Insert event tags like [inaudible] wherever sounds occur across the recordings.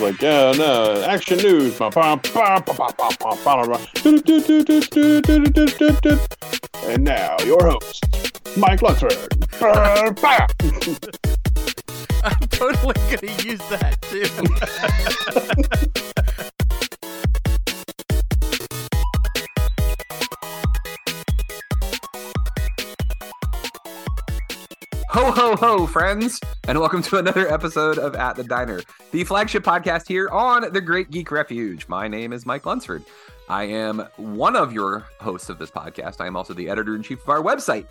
like, yeah, no, action news. And now, your host, Mike Lutzberg. [laughs] I'm totally going to use that, too. [laughs] Ho, ho, ho, friends, and welcome to another episode of At the Diner, the flagship podcast here on the Great Geek Refuge. My name is Mike Lunsford. I am one of your hosts of this podcast. I am also the editor in chief of our website.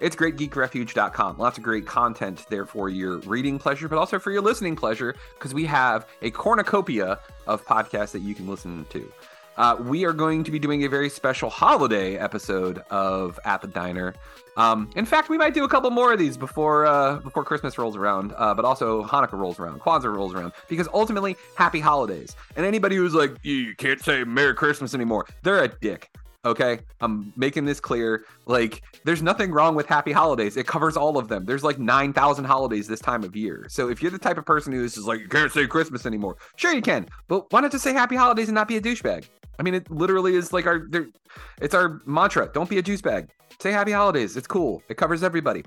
It's greatgeekrefuge.com. Lots of great content there for your reading pleasure, but also for your listening pleasure, because we have a cornucopia of podcasts that you can listen to. Uh, we are going to be doing a very special holiday episode of At the Diner. Um, in fact, we might do a couple more of these before uh, before Christmas rolls around, uh, but also Hanukkah rolls around, Kwanzaa rolls around, because ultimately, happy holidays. And anybody who's like, you can't say Merry Christmas anymore, they're a dick. Okay, I'm making this clear. Like, there's nothing wrong with happy holidays. It covers all of them. There's like 9,000 holidays this time of year. So if you're the type of person who's just like, you can't say Christmas anymore, sure you can. But why not just say happy holidays and not be a douchebag? I mean, it literally is like our, it's our mantra. Don't be a juice bag. Say happy holidays. It's cool. It covers everybody.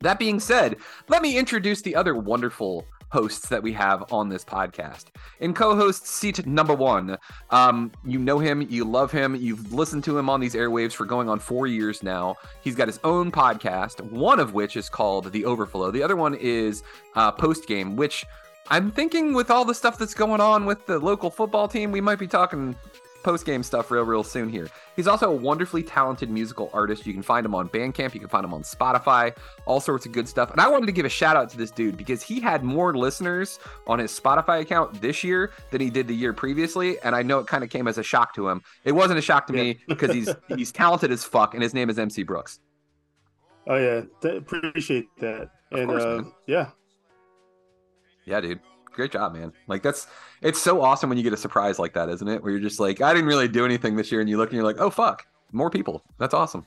That being said, let me introduce the other wonderful hosts that we have on this podcast. In co-host seat number one, um, you know him, you love him, you've listened to him on these airwaves for going on four years now. He's got his own podcast, one of which is called The Overflow. The other one is uh, Post Game, which I'm thinking with all the stuff that's going on with the local football team, we might be talking post game stuff real, real soon here. He's also a wonderfully talented musical artist. You can find him on Bandcamp, you can find him on Spotify, all sorts of good stuff. And I wanted to give a shout out to this dude because he had more listeners on his Spotify account this year than he did the year previously. And I know it kind of came as a shock to him. It wasn't a shock to me because [laughs] he's he's talented as fuck, and his name is MC Brooks. Oh yeah, th- appreciate that. Of and course, uh, yeah, Yeah, dude. Great job, man. Like that's it's so awesome when you get a surprise like that, isn't it? Where you're just like, I didn't really do anything this year, and you look and you're like, oh fuck, more people. That's awesome.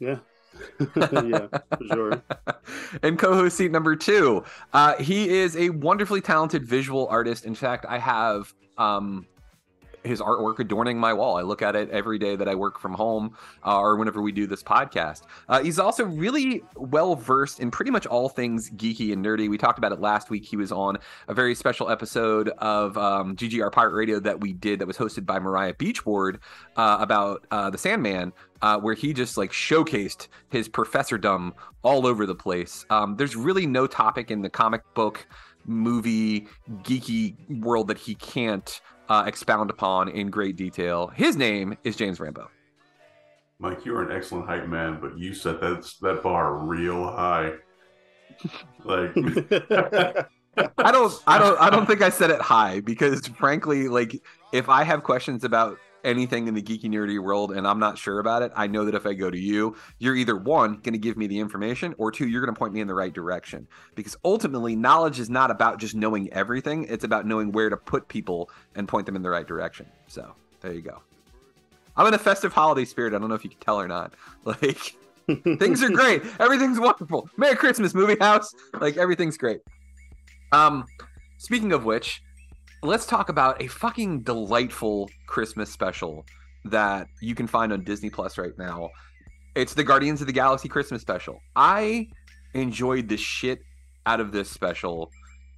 yeah, [laughs] yeah, for sure. [laughs] and co-host seat number two, uh, he is a wonderfully talented visual artist. In fact, I have um, his artwork adorning my wall. I look at it every day that I work from home uh, or whenever we do this podcast. Uh, he's also really well versed in pretty much all things geeky and nerdy. We talked about it last week. He was on a very special episode of um, GGR Pirate Radio that we did that was hosted by Mariah Beachboard uh, about uh, the Sandman. Uh, where he just like showcased his professordom all over the place. Um, there's really no topic in the comic book, movie, geeky world that he can't uh, expound upon in great detail. His name is James Rambo. Mike, you're an excellent hype man, but you set that that bar real high. Like, [laughs] I don't, I don't, I don't think I said it high because, frankly, like if I have questions about anything in the geeky nerdy world and I'm not sure about it, I know that if I go to you, you're either one going to give me the information, or two, you're going to point me in the right direction. Because ultimately, knowledge is not about just knowing everything; it's about knowing where to put people and point them in the right direction. So there you go. I'm in a festive holiday spirit. I don't know if you can tell or not. [laughs] Like things are great. Everything's wonderful. Merry Christmas, movie house. Like everything's great. Um, speaking of which, let's talk about a fucking delightful Christmas special that you can find on Disney Plus right now. It's the Guardians of the Galaxy Christmas special. I enjoyed the shit out of this special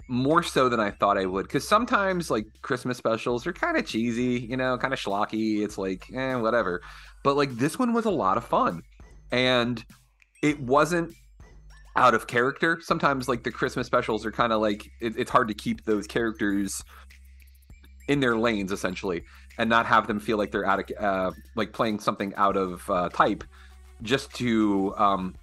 more so than I thought I would. Because sometimes like Christmas specials are kind of cheesy, you know, kind of schlocky. It's like, eh, whatever. But like this one was a lot of fun, and it wasn't out of character. Sometimes like the Christmas specials are kind of like it, it's hard to keep those characters in their lanes essentially, and not have them feel like they're out of uh, like playing something out of uh, type, just to um,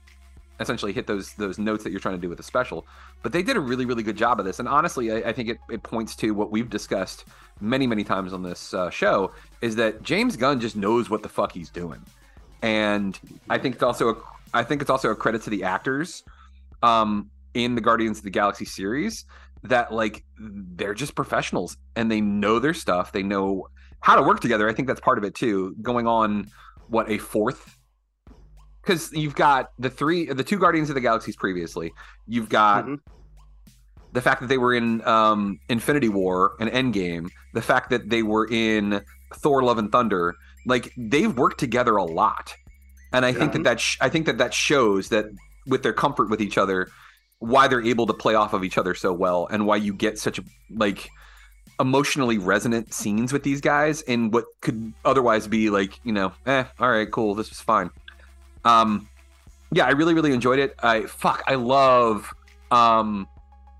essentially hit those those notes that you're trying to do with a special. But they did a really really good job of this, and honestly, I, I think it, it points to what we've discussed many many times on this uh, show is that James Gunn just knows what the fuck he's doing, and I think it's also a, I think it's also a credit to the actors um, in the Guardians of the Galaxy series that like they're just professionals and they know their stuff. They know how to work together. I think that's part of it too. Going on what a fourth because you've got the three the two guardians of the galaxies previously you've got mm-hmm. the fact that they were in um infinity war and endgame the fact that they were in thor love and thunder like they've worked together a lot and i yeah. think that that sh- i think that that shows that with their comfort with each other why they're able to play off of each other so well and why you get such like emotionally resonant scenes with these guys in what could otherwise be like you know eh all right cool this was fine um, yeah, I really really enjoyed it. I fuck, I love um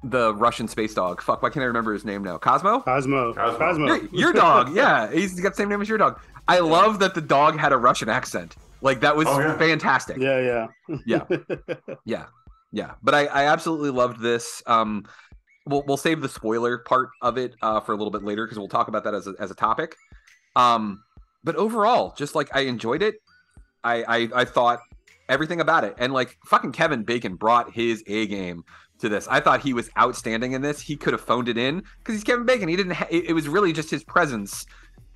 the Russian space dog. Fuck, why can't I remember his name now? Cosmo. Cosmo. Cosmo. Cosmo. Your, your dog, yeah, he's got the same name as your dog. I love that the dog had a Russian accent. Like that was Oh, yeah. fantastic. Yeah, yeah. Yeah. [laughs] Yeah, yeah. But I, I absolutely loved this. Um, we'll we'll save the spoiler part of it uh, for a little bit later because we'll talk about that as a, as a topic. Um, but overall, just like I enjoyed it. I, I I thought everything about it, and like fucking Kevin Bacon brought his A game to this. I thought he was outstanding in this. He could have phoned it in because he's Kevin Bacon. He didn't. Ha- it, was really just his presence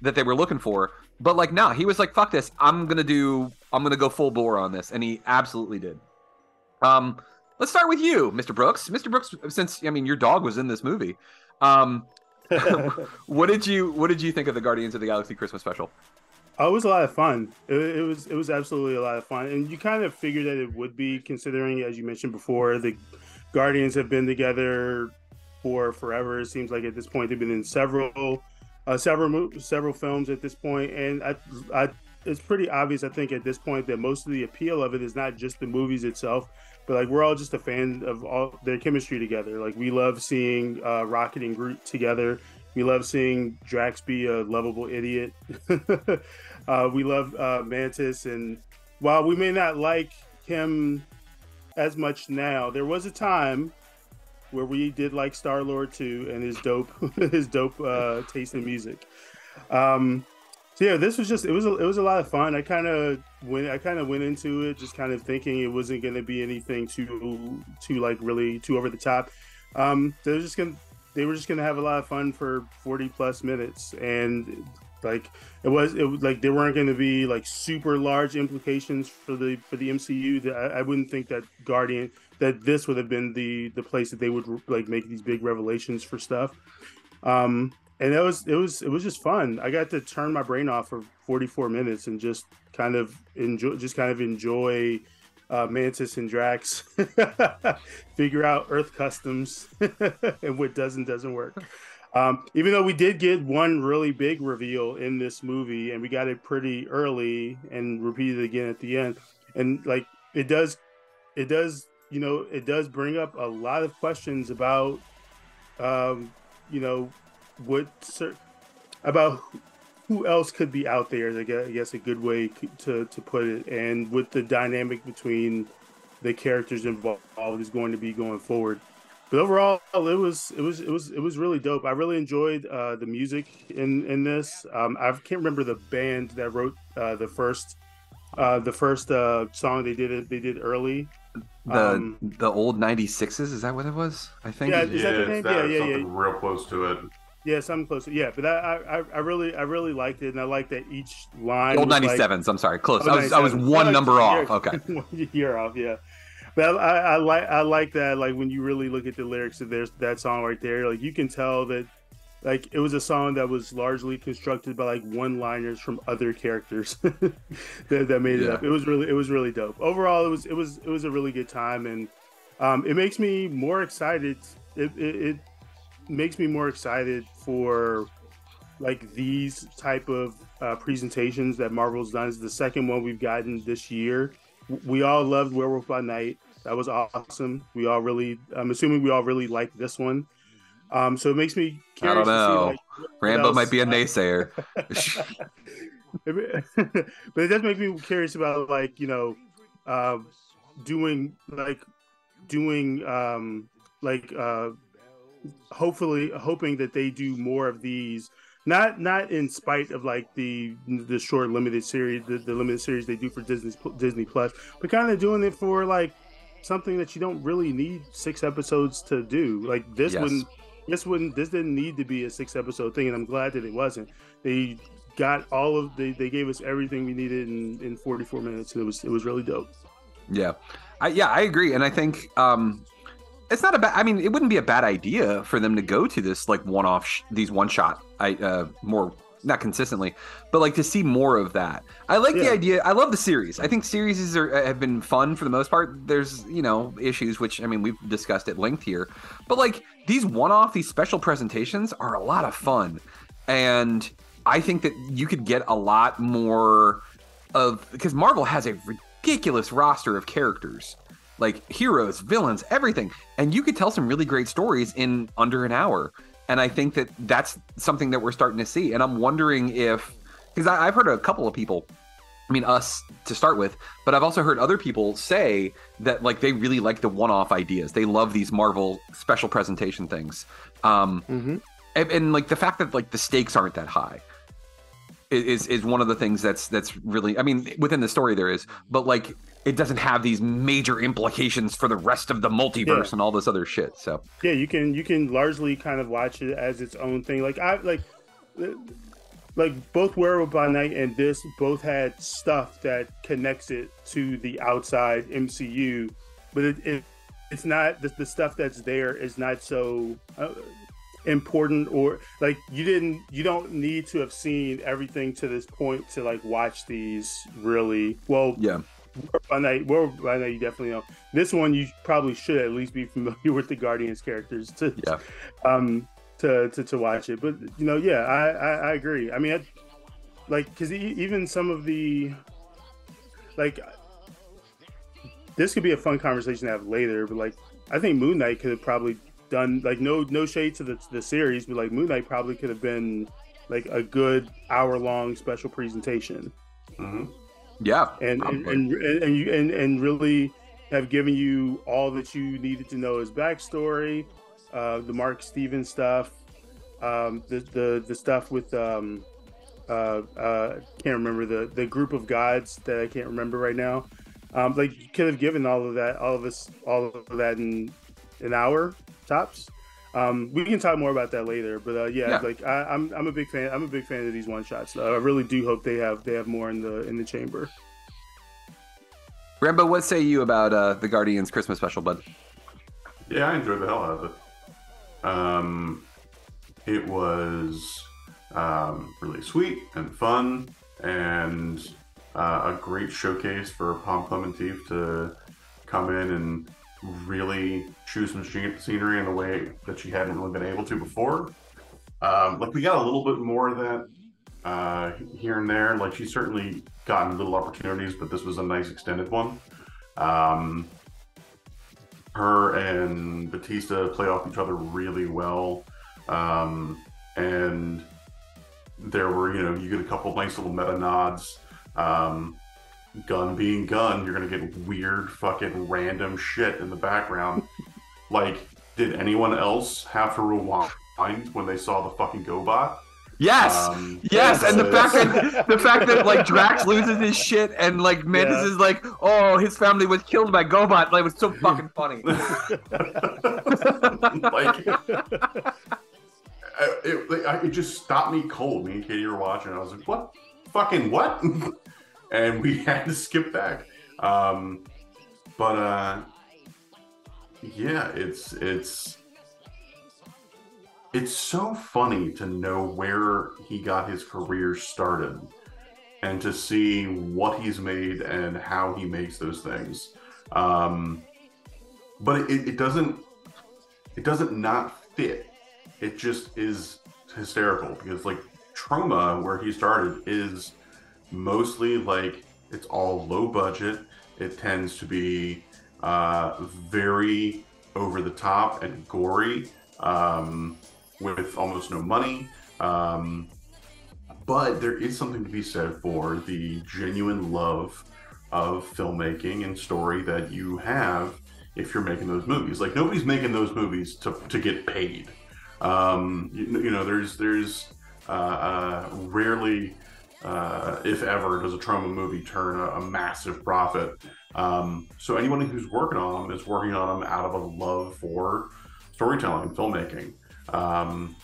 that they were looking for. But like, no, he was like, "Fuck this! I'm gonna do. I'm gonna go full bore on this," and he absolutely did. Um, let's start with you, Mr. Brooks. Mr. Brooks, since I mean your dog was in this movie, um, [laughs] what did you what did you think of the Guardians of the Galaxy Christmas special? Oh, it was a lot of fun. It, it was it was absolutely a lot of fun, and you kind of figured that it would be, considering as you mentioned before, the Guardians have been together for forever. It seems like at this point they've been in several uh, several several films at this point, and I, I, it's pretty obvious I think at this point that most of the appeal of it is not just the movies itself, but like we're all just a fan of all their chemistry together. Like we love seeing uh, Rocket and Groot together. We love seeing Drax be a lovable idiot. [laughs] uh, we love uh, Mantis, and while we may not like him as much now, there was a time where we did like Star Lord too, and his dope, [laughs] his dope uh, taste in music. Um, so yeah, this was just it was a, it was a lot of fun. I kind of went I kind of went into it just kind of thinking it wasn't going to be anything too too like really too over the top. Um, it was just gonna they were just gonna have a lot of fun for 40 plus minutes and like it was it was like there weren't going to be like super large implications for the for the mcu that I, I wouldn't think that guardian that this would have been the the place that they would like make these big revelations for stuff um and it was it was it was just fun. I got to turn my brain off for 44 minutes and just kind of enjoy just kind of enjoy uh, Mantis and Drax. [laughs] Figure out Earth customs [laughs] and what does and doesn't work. Um, even though we did get one really big reveal in this movie, and we got it pretty early and repeated again at the end, and like it does, it does, you know, it does bring up a lot of questions about, um, you know, what about who else could be out there? I guess a good way to, to put it, and with the dynamic between the characters involved is going to be going forward. But overall, it was it was it was it was really dope. I really enjoyed uh, the music in in this. Um, I can't remember the band that wrote uh, the first uh, the first uh, song they did it they did early. The Um, the old 96s, is that what it was? I think. Yeah, Yeah, is that the name? it's that Yeah, yeah, something yeah. real close to it. Yeah, something close. Yeah, but I, I, I really, I really liked it, and I like that each line. Old was like- 97s. I'm sorry, close. Oh, I was I was one number you're- off. Okay. [laughs] one year off. Yeah, but I, I like, I like that. Like when you really look at the lyrics of there's that song right there, like you can tell that, like it was a song that was largely constructed by like one-liners from other characters [laughs] that, that made it Yeah. up. It was really, it was really dope. Overall, it was, it was, it was a really good time, and um, it makes me more excited. It, it, it makes me more excited for like these type of uh, presentations that Marvel's done. Is the second one we've gotten this year. We all loved Werewolf by Night. That was awesome. We all really, I'm assuming we all really liked this one. Um, so it makes me I don't know. see like Rambo else- might be a naysayer. [laughs] but it does make me curious about like you know uh, doing like doing um like uh hopefully hoping that they do more of these. Not not in spite of like the the short limited series the, the limited series they do for disney disney plus but kind of doing it for like something that you don't really need six episodes to do. Like this Yes. wouldn't this wouldn't this didn't need to be a six episode thing and i'm glad that it wasn't. They got all of they, they gave us everything we needed in in 44 minutes and it was it was really dope. Yeah, I, yeah, I agree, and I think um, it's not a bad. I mean, it wouldn't be a bad idea for them to go to this like one-off, sh- these one-shot, I uh, more not consistently, but like to see more of that. I like the idea. I love the series. I think series are have been fun for the most part. There's you know issues which I mean we've discussed at length here, but like these one-off, these special presentations are a lot of fun, and I think that you could get a lot more of because Marvel has a ridiculous roster of characters, like heroes, villains, everything, and you could tell some really great stories in under an hour. And I think that that's something that we're starting to see. And I'm wondering if because I've heard a couple of people. I mean, us to start with, but I've also heard other people say that like they really like the one-off ideas. They love these Marvel special presentation things. Um, and, and like the fact that like the stakes aren't that high is is one of the things that's that's really I mean within the story there is but like it doesn't have these major implications for the rest of the multiverse Yeah. and all this other shit so. Yeah you can you can largely kind of watch it as its own thing. Like i like like both werewolf by night and this both had stuff that connects it to the outside mcu but it, it it's not the, the stuff that's there is not so uh, important or like you didn't you don't need to have seen everything to this point to like watch these really. Well yeah By night Werewolf by night you definitely know. This one you probably should at least be familiar [laughs] with the guardians characters to yeah. um to to, to watch it. But you know yeah i i, I agree. I mean I, like because even some of the like this could be a fun conversation to have later but like i think moon knight could have probably done like no no shade to the, the series but like moon knight probably could have been like a good hour long special presentation yeah and and, and and you and, and really have given you all that you needed to know his backstory, uh, the Mark Stevens stuff, um, the the the stuff with um, uh, uh, can't remember the the group of gods that I can't remember right now. Um, like you could have given all of that, all of us, all of that in an hour tops. Um, we can talk more about that later, but uh, yeah, Yeah. like I, I'm, I'm a big fan. I'm a big fan of these one shots. Uh, I really do hope they have they have more in the in the chamber. rambo what say you about uh the guardians christmas special bud Yeah, I enjoyed the hell out of it. Um, it was um, really sweet and fun, and uh, a great showcase for Pom Klementieff to come in and really choose some scenery in a way that she hadn't really been able to before. Um, like we got a little bit more of that uh, here and there. Like she's certainly gotten little opportunities, but this was a nice extended one. Um, her and Bautista play off each other really well. Um, and there were, you know, you get a couple nice little meta nods. Um, Gunn being Gunn, you're gonna get weird fucking random shit in the background. [laughs] like, did anyone else have to rewind when they saw the fucking GoBot? Yes, Um, yes, and the fact that the fact that like [laughs] Drax loses his shit and like Mantis Yeah. is like, oh, his family was killed by Gobot. Like, it was so [laughs] fucking funny. like I- it, it just stopped me cold. Me and Katie were watching. I was like, "What? Fucking what?" And we [laughs] had to skip back. Um, but uh, yeah, it's it's it's so funny to know where he got his career started and to see what he's made and how he makes those things. Um, but it, it doesn't it doesn't not fit. It just is hysterical because like Troma, where he started, is mostly like it's all low budget. It tends to be uh, very over the top and gory, um, with almost no money. Um, but there is something to be said for the genuine love of filmmaking and story that you have if you're making those movies. Like nobody's making those movies to, to get paid. Um, you, you know, there's there's uh, uh, rarely, uh, if ever, does a Troma movie turn a, a massive profit. Um, so anyone who's working on them is working on them out of a love for storytelling, filmmaking. Um,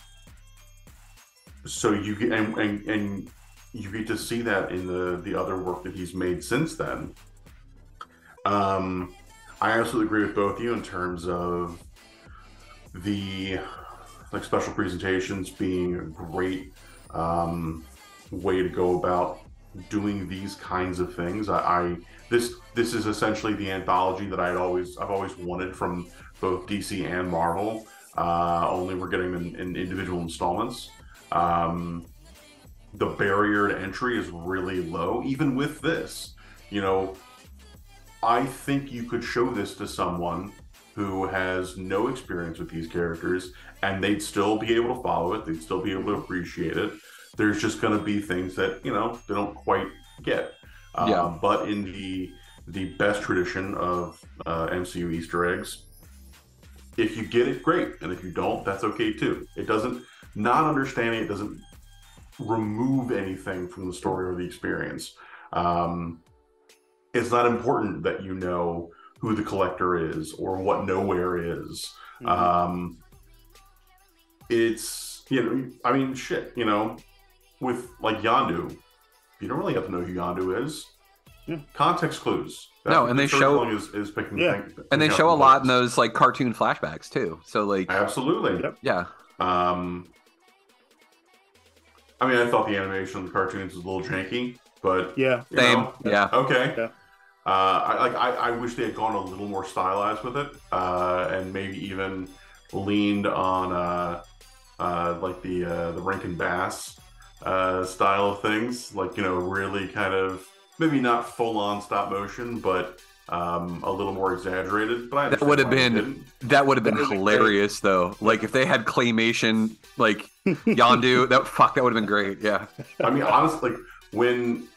so you get and, and and you get to see that in the the other work that he's made since then. Um, I absolutely agree with both of you in terms of the like special presentations being a great um, way to go about doing these kinds of things. I, I this this is essentially the anthology that I'd always I've always wanted from both DC and Marvel. Uh, only we're getting them in, in individual installments. Um, the barrier to entry is really low, even with this. You know, I think you could show this to someone who has no experience with these characters and they'd still be able to follow it, they'd still be able to appreciate it. There's just going to be things that, you know, they don't quite get. Uh, Yeah. But in the the best tradition of uh, MCU Easter eggs, if you get it, great. And if you don't, that's okay too. It doesn't, not understanding it doesn't remove anything from the story or the experience. Um, it's not important that you know who the collector is or what nowhere is. Um, it's you know, I mean, shit. You know, with like Yondu, you don't really have to know who Yondu is. Context clues. No, and they show- is, is picking. Yeah. things- and they show a lot in those like cartoon flashbacks too. So like, Absolutely. yep. yeah, Um, I mean, I thought the animation of the cartoons was a little janky, but Yeah. Same, know, yeah. okay. Yeah. Uh, I like. I, I wish they had gone a little more stylized with it, uh, and maybe even leaned on uh, uh, like the uh, the Rankin Bass uh, style of things. Like you know, really kind of maybe not full on stop motion, but um, a little more exaggerated. But I that would have understand why they been that would have been That would've been hilarious though. Like if they had claymation like [laughs] Yondu, that fuck that would have been great. Yeah, I mean, honestly, like when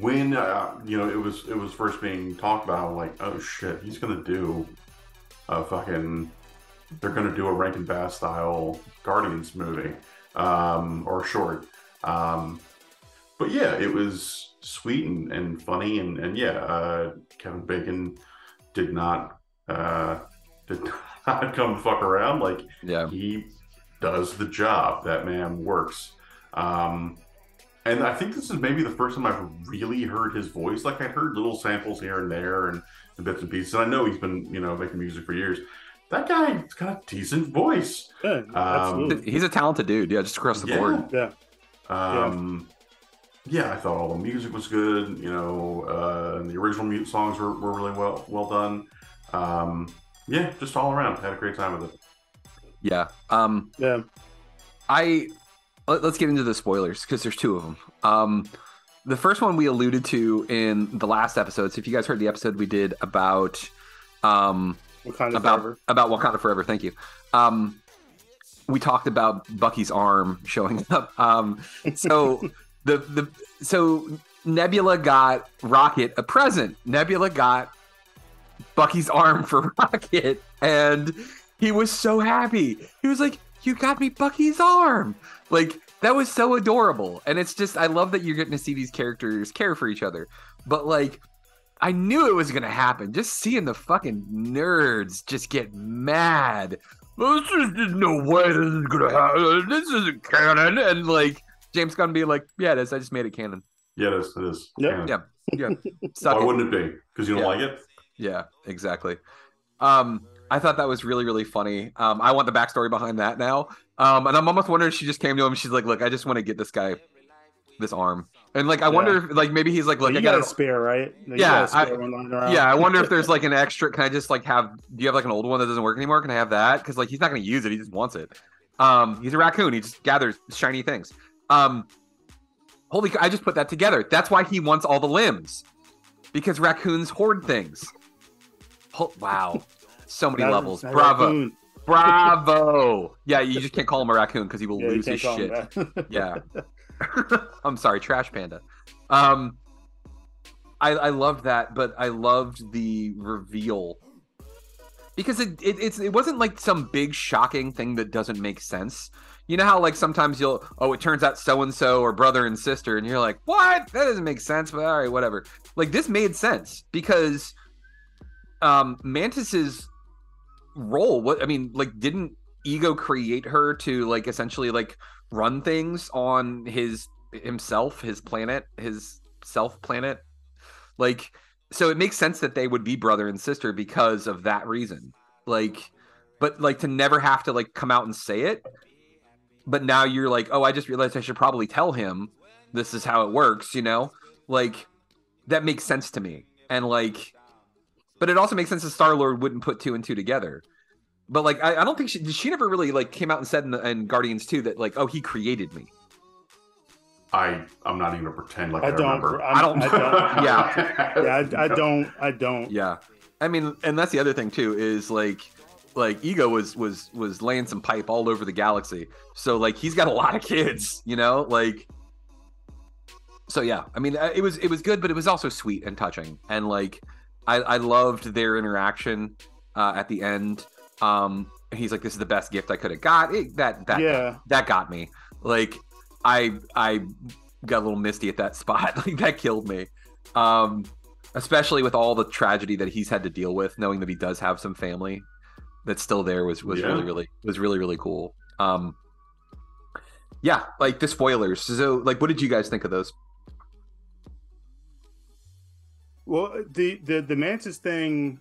when uh, you know it was it was first being talked about, I'm like, oh shit, he's gonna do a fucking. They're gonna do a Rankin Bass style Guardians movie um, or short. Um, but yeah, it was sweet and, and funny, and and yeah, uh, Kevin Bacon did not uh, [laughs] did not come fuck around. Like yeah. he does the job. That man works. Um, and I think this is maybe the first time I've really heard his voice. Like I'd heard little samples here and there and, and bits and pieces. And I know he's been, you know, making music for years. That guy's got a decent voice. Yeah, absolutely. He's a talented dude. Yeah, just across the Yeah. board. Yeah. Um, yeah. I thought all the music was good. You know, uh, and the original mute songs were, were really well well done. Um, yeah, just all around had a great time with it. Yeah. Um, Yeah. I let, us get into the spoilers because there's two of them. Um, the first one we alluded to in the last episode. So if you guys heard the episode we did about um Wakanda about Forever. about Wakanda Forever, thank you. Um, we talked about Bucky's arm [laughs] showing up. Um, so [laughs] the the so Nebula got Rocket a present. Nebula got Bucky's arm [laughs] for Rocket, and he was so happy. He was like, "You got me Bucky's arm!" Like that was so adorable. And it's just, I love that you're getting to see these characters care for each other. But like, I knew it was gonna happen. Just seeing the fucking nerds just get mad "This is there's no way this is gonna happen. This isn't canon." And like James Gunn be like, "Yeah, it is. I just made it canon." Yeah, it is. It is. Yep. Yeah, yeah. [laughs] Suck Why it. wouldn't it be? Because you don't Yeah. like it? Yeah, exactly. Um, I thought that was really, really funny. Um, I want the backstory behind that now. Um, and I'm almost wondering if she just came to him. She's like, "Look, I just want to get this guy this arm," and like, I wonder if like maybe he's like, "Look, you I got got a spare, right? Yeah, spare I- yeah, I wonder if there's [laughs] like an extra. Can I just like have? Do you have like an old one that doesn't work anymore? Can I have that? Because like he's not going to use it. He just wants it. Um, he's a raccoon. He just gathers shiny things. Um, holy! I just put that together. That's why he wants all the limbs, because raccoons hoard things. Oh, wow, so many Not- levels. Bravo, raccoon. bravo. Yeah, you just can't call him a raccoon because he will Yeah, lose his shit. that. [laughs] yeah. [laughs] I'm sorry, Trash Panda. Um, I I loved that, but I loved the reveal because it, it it's it wasn't like some big shocking thing that doesn't make sense. You know how like sometimes you'll oh it turns out so and so or brother and sister and you're like what that doesn't make sense but all right whatever like this made sense because um Mantis's role what I mean like didn't ego create her to like essentially like run things on his himself his planet his self planet. Like so it makes sense that they would be brother and sister because of that reason. Like but like to never have to like come out and say it. But now you're like oh i just realized i should probably tell him this is how it works you know? Like that makes sense to me. And like but it also makes sense that star lord wouldn't put two and two together but like i, I don't think she she never really like came out and said in, the, in guardians 2 that like oh he created me I I'm not even gonna pretend like I, I don't. remember. I'm, I don't- I don't. [laughs] yeah yeah, I, I don't. I don't. Yeah, I mean, and that's the other thing too is like, like Ego was was was laying some pipe all over the galaxy. So like he's got a lot of kids, you know, like. So yeah, I mean, uh, it was it was good, but it was also sweet and touching, and like, I I loved their interaction uh, at the end. Um, he's like, "This is the best gift I could have got." It, that that Yeah. that got me. Like, I I got a little misty at that [laughs] spot. Like that killed me. Um, especially with all the tragedy that he's had to deal with, knowing that he does have some family that's still there was was Yeah. really really was really really cool. Um, yeah, like the spoilers. So, like, what did you guys think of those? Well, the the the Mantis thing.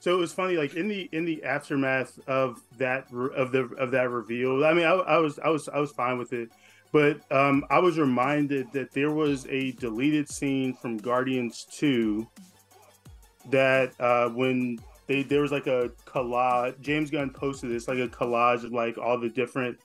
So it was funny, like in the in the aftermath of that of the of that reveal. I mean, I, I was I was I was fine with it, but um, I was reminded that there was a deleted scene from Guardians Two. That uh, when they there was like a collage. James Gunn posted this like a collage of like all the different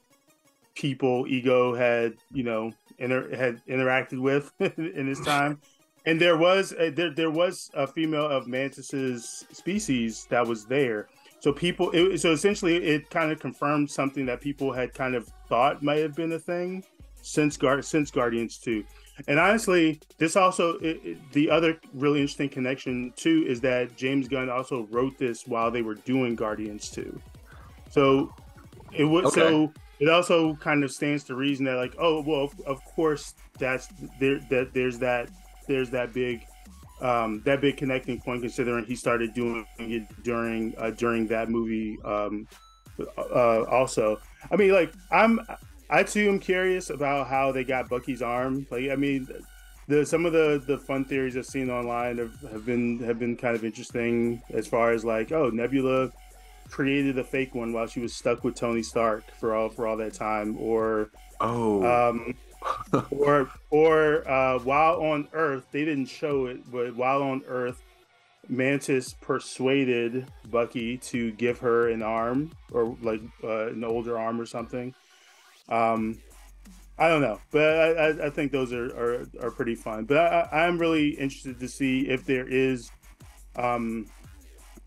people Ego had you know inter- had interacted with [laughs] in his time and there was a, there there was a female of Mantis's species that was there. So people, it, so essentially, it kind of confirmed something that people had kind of thought might have been a thing since Guard since Guardians Two. And honestly, this also it, it- the other really interesting connection too is that James Gunn also wrote this while they were doing Guardians Two. So it was Okay. so it also kind of stands to reason that like oh well of, of course that's there that there's that there's that big um, that big connecting point considering he started doing it during uh, during that movie um, uh, also. I mean like i'm i too am curious about how they got bucky's arm. Like i mean the some of the the fun theories i've seen online have, have been have been kind of interesting as far as like oh nebula created a fake one while she was stuck with tony stark for all for all that time or Oh, um, or or uh, while on Earth, they didn't show it, but while on Earth, Mantis persuaded Bucky to give her an arm or like uh, an older arm or something. Um, I don't know, but I, I, think those are, are, are pretty fun. But I, I'm really interested to see if there is um,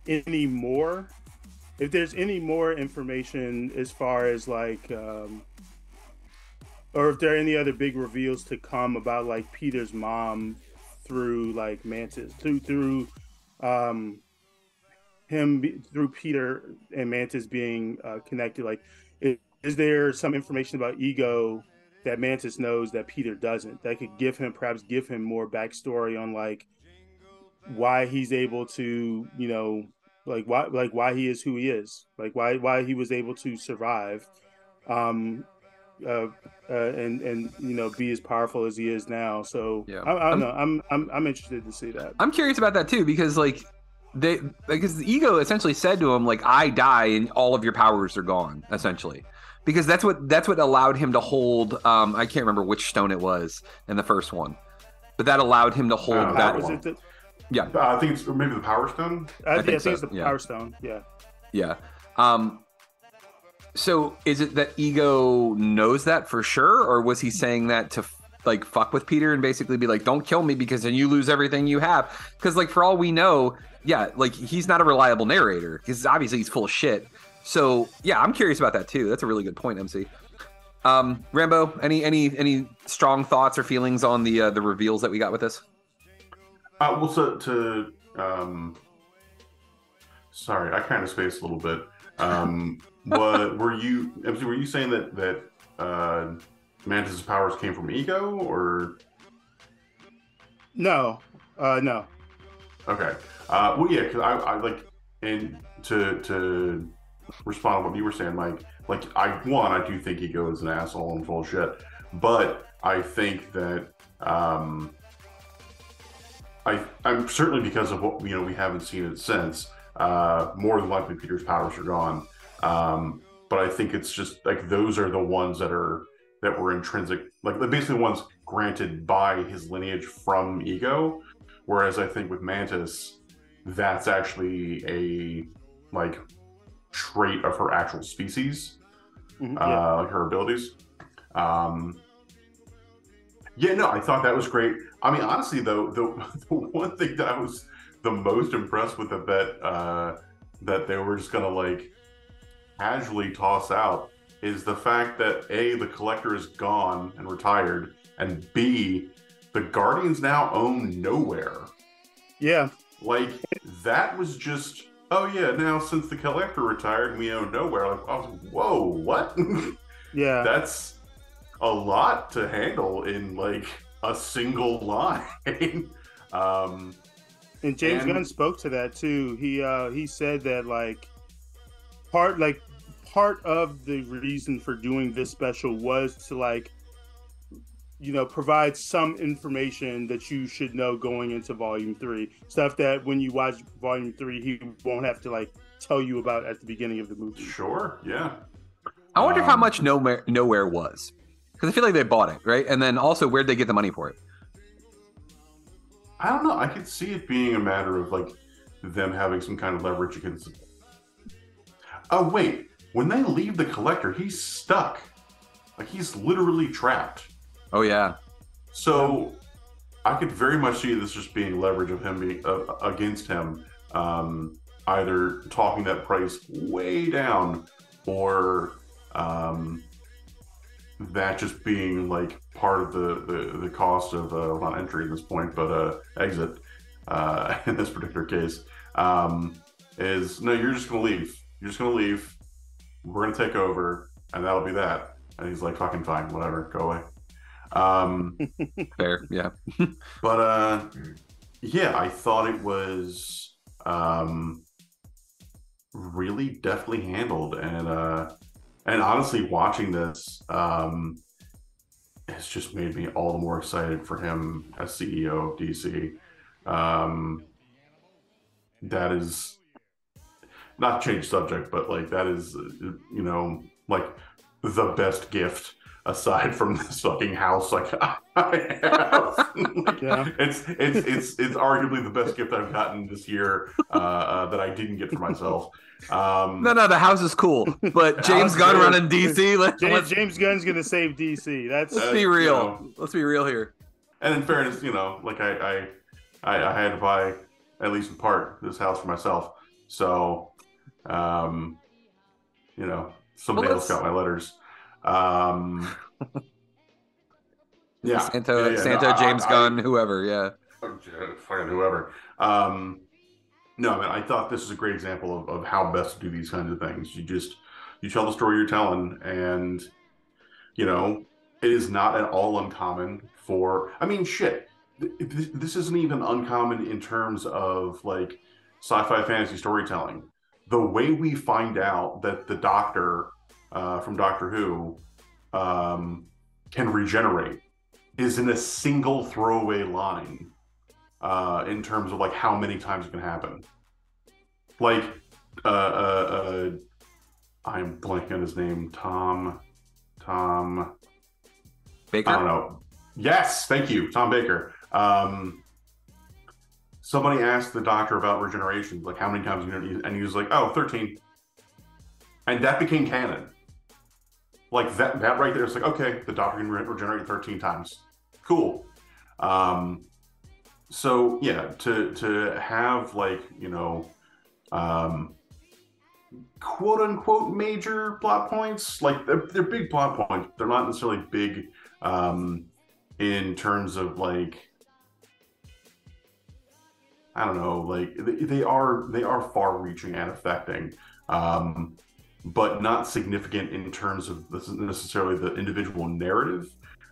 any more, if there's any more information as far as like. Um, or if there are any other big reveals to come about like Peter's mom through like Mantis through through um him through Peter and Mantis being uh, connected like is, is there some information about ego that Mantis knows that Peter doesn't that could give him perhaps give him more backstory on like why he's able to you know like why like why he is who he is, like why why he was able to survive, um, uh, uh and and you know be as powerful as he is now. So Yeah. I, I I'm- don't know. I'm I'm I'm interested to see that. I'm curious about that too because like they because the ego essentially said to him like I die and all of your powers are gone essentially because that's what that's what allowed him to hold um I can't remember which stone it was in the first one but that allowed him to hold Uh, that one the, yeah Uh, I think it's maybe the Power Stone. I, I think think so, it's the yeah. Power Stone. Yeah. yeah um so is it that ego knows that for sure or was he saying that to like fuck with peter and basically be like don't kill me because then you lose everything you have? Because like for all we know yeah like he's not a reliable narrator because obviously he's full of shit. So yeah i'm curious about that too. That's a really good point mc um rambo any any any strong thoughts or feelings on the uh, the reveals that we got with this? Uh, well, so to um, sorry, I kind of spaced a little bit. Um, but were you MC, were you saying that that uh, Mantis's powers came from ego, or No. Uh no. okay? Uh, well, yeah, because I, I like and to to respond to what you were saying, Mike. Like, I one, I do think ego is an asshole and full of shit, but I think that um, I I'm certainly because of what you know we haven't seen it since. Uh, more than likely, Peter's powers are gone. Um, but I think it's just like those are the ones that are that were intrinsic, like basically ones granted by his lineage from Ego. Whereas I think with Mantis, that's actually a like trait of her actual species, Mhm, uh, yeah. like her abilities. Um, yeah, no, I thought that was great. I mean, honestly, though, the, [laughs] the one thing that I was the most impressed with the bet uh, that they were just gonna like casually toss out is the fact that a the collector is gone and retired, and b the Guardians now own nowhere. Yeah. Like that was just oh yeah. Now since the collector retired, we own nowhere. Like I was like, whoa, what? [laughs] Yeah. That's a lot to handle in like a single line. [laughs] um, And James And- Gunn spoke to that too. He uh he said that like part like part of the reason for doing this special was to like you know provide some information that you should know going into volume 3 stuff that when you watch volume 3 he won't have to like tell you about at the beginning of the movie. Sure yeah. I wonder how Um, much nowhere nowhere was. Because i feel like they bought it right? And then also where'd they get the money for it? I don't know. I could see it being a matter of like them having some kind of leverage against. Oh wait, when they leave the collector, he's stuck. Like he's literally trapped. oh yeah So I could very much see this just being leverage of him being uh, against him, um, either talking that price way down, or um, that just being like part of the the, the cost of uh, not entry at this point, but uh, exit uh, [laughs] in this particular case. Um, is no, you're just gonna leave. You're just gonna leave. We're gonna take over, and that'll be that. And he's like, "Fucking fine, whatever, go away." Um, [laughs] fair yeah [laughs] but uh yeah i thought it was um really deftly handled and uh and honestly watching this um has just made me all the more excited for him as ceo of dc um that is not change subject but like that is uh, you know like the best gift aside from this fucking house like [laughs] I have. Yeah. it's it's it's it's arguably the best gift I've gotten this year uh, uh, that I didn't get for myself. Um, no no the house is cool but james gunn is- running dc let, James, let's, James Gunn's gonna save DC that's let's Uh, be you real know. let's be real here and in fairness, you know, like I, I I I had to buy at least in part this house for myself. So, um, you know, somebody Well, else got my letters. Um, [laughs] yeah, santo yeah, yeah, no, santo I- I- james I- gunn whoever yeah fucking whoever. Um, no, I mean, I thought this is a great example of, of how best to do these kinds of things. You just you tell the story you're telling, and you know it is not at all uncommon for. I mean, shit. th- th- This isn't even uncommon in terms of like sci-fi fantasy storytelling. The way we find out that the Doctor uh, from Doctor Who um, can regenerate is in a single throwaway line uh, in terms of like how many times it can happen. Like, uh, uh, uh, I'm blanking on his name. Tom, Tom Baker. I don't know. Yes, thank you, Tom Baker. Um, somebody asked the doctor about regeneration, like how many times, you know, and he was like, "Oh, 13. and that became canon. Like that, that right there, it's like, okay, the doctor can re- regenerate 13 times. Cool. Um, so yeah, to to have like you know, um, quote unquote major plot points, like they're, they're big plot points. They're not necessarily big um, in terms of like I don't know, like they, they are they are far reaching and affecting, um, but not significant in terms of necessarily the individual narrative.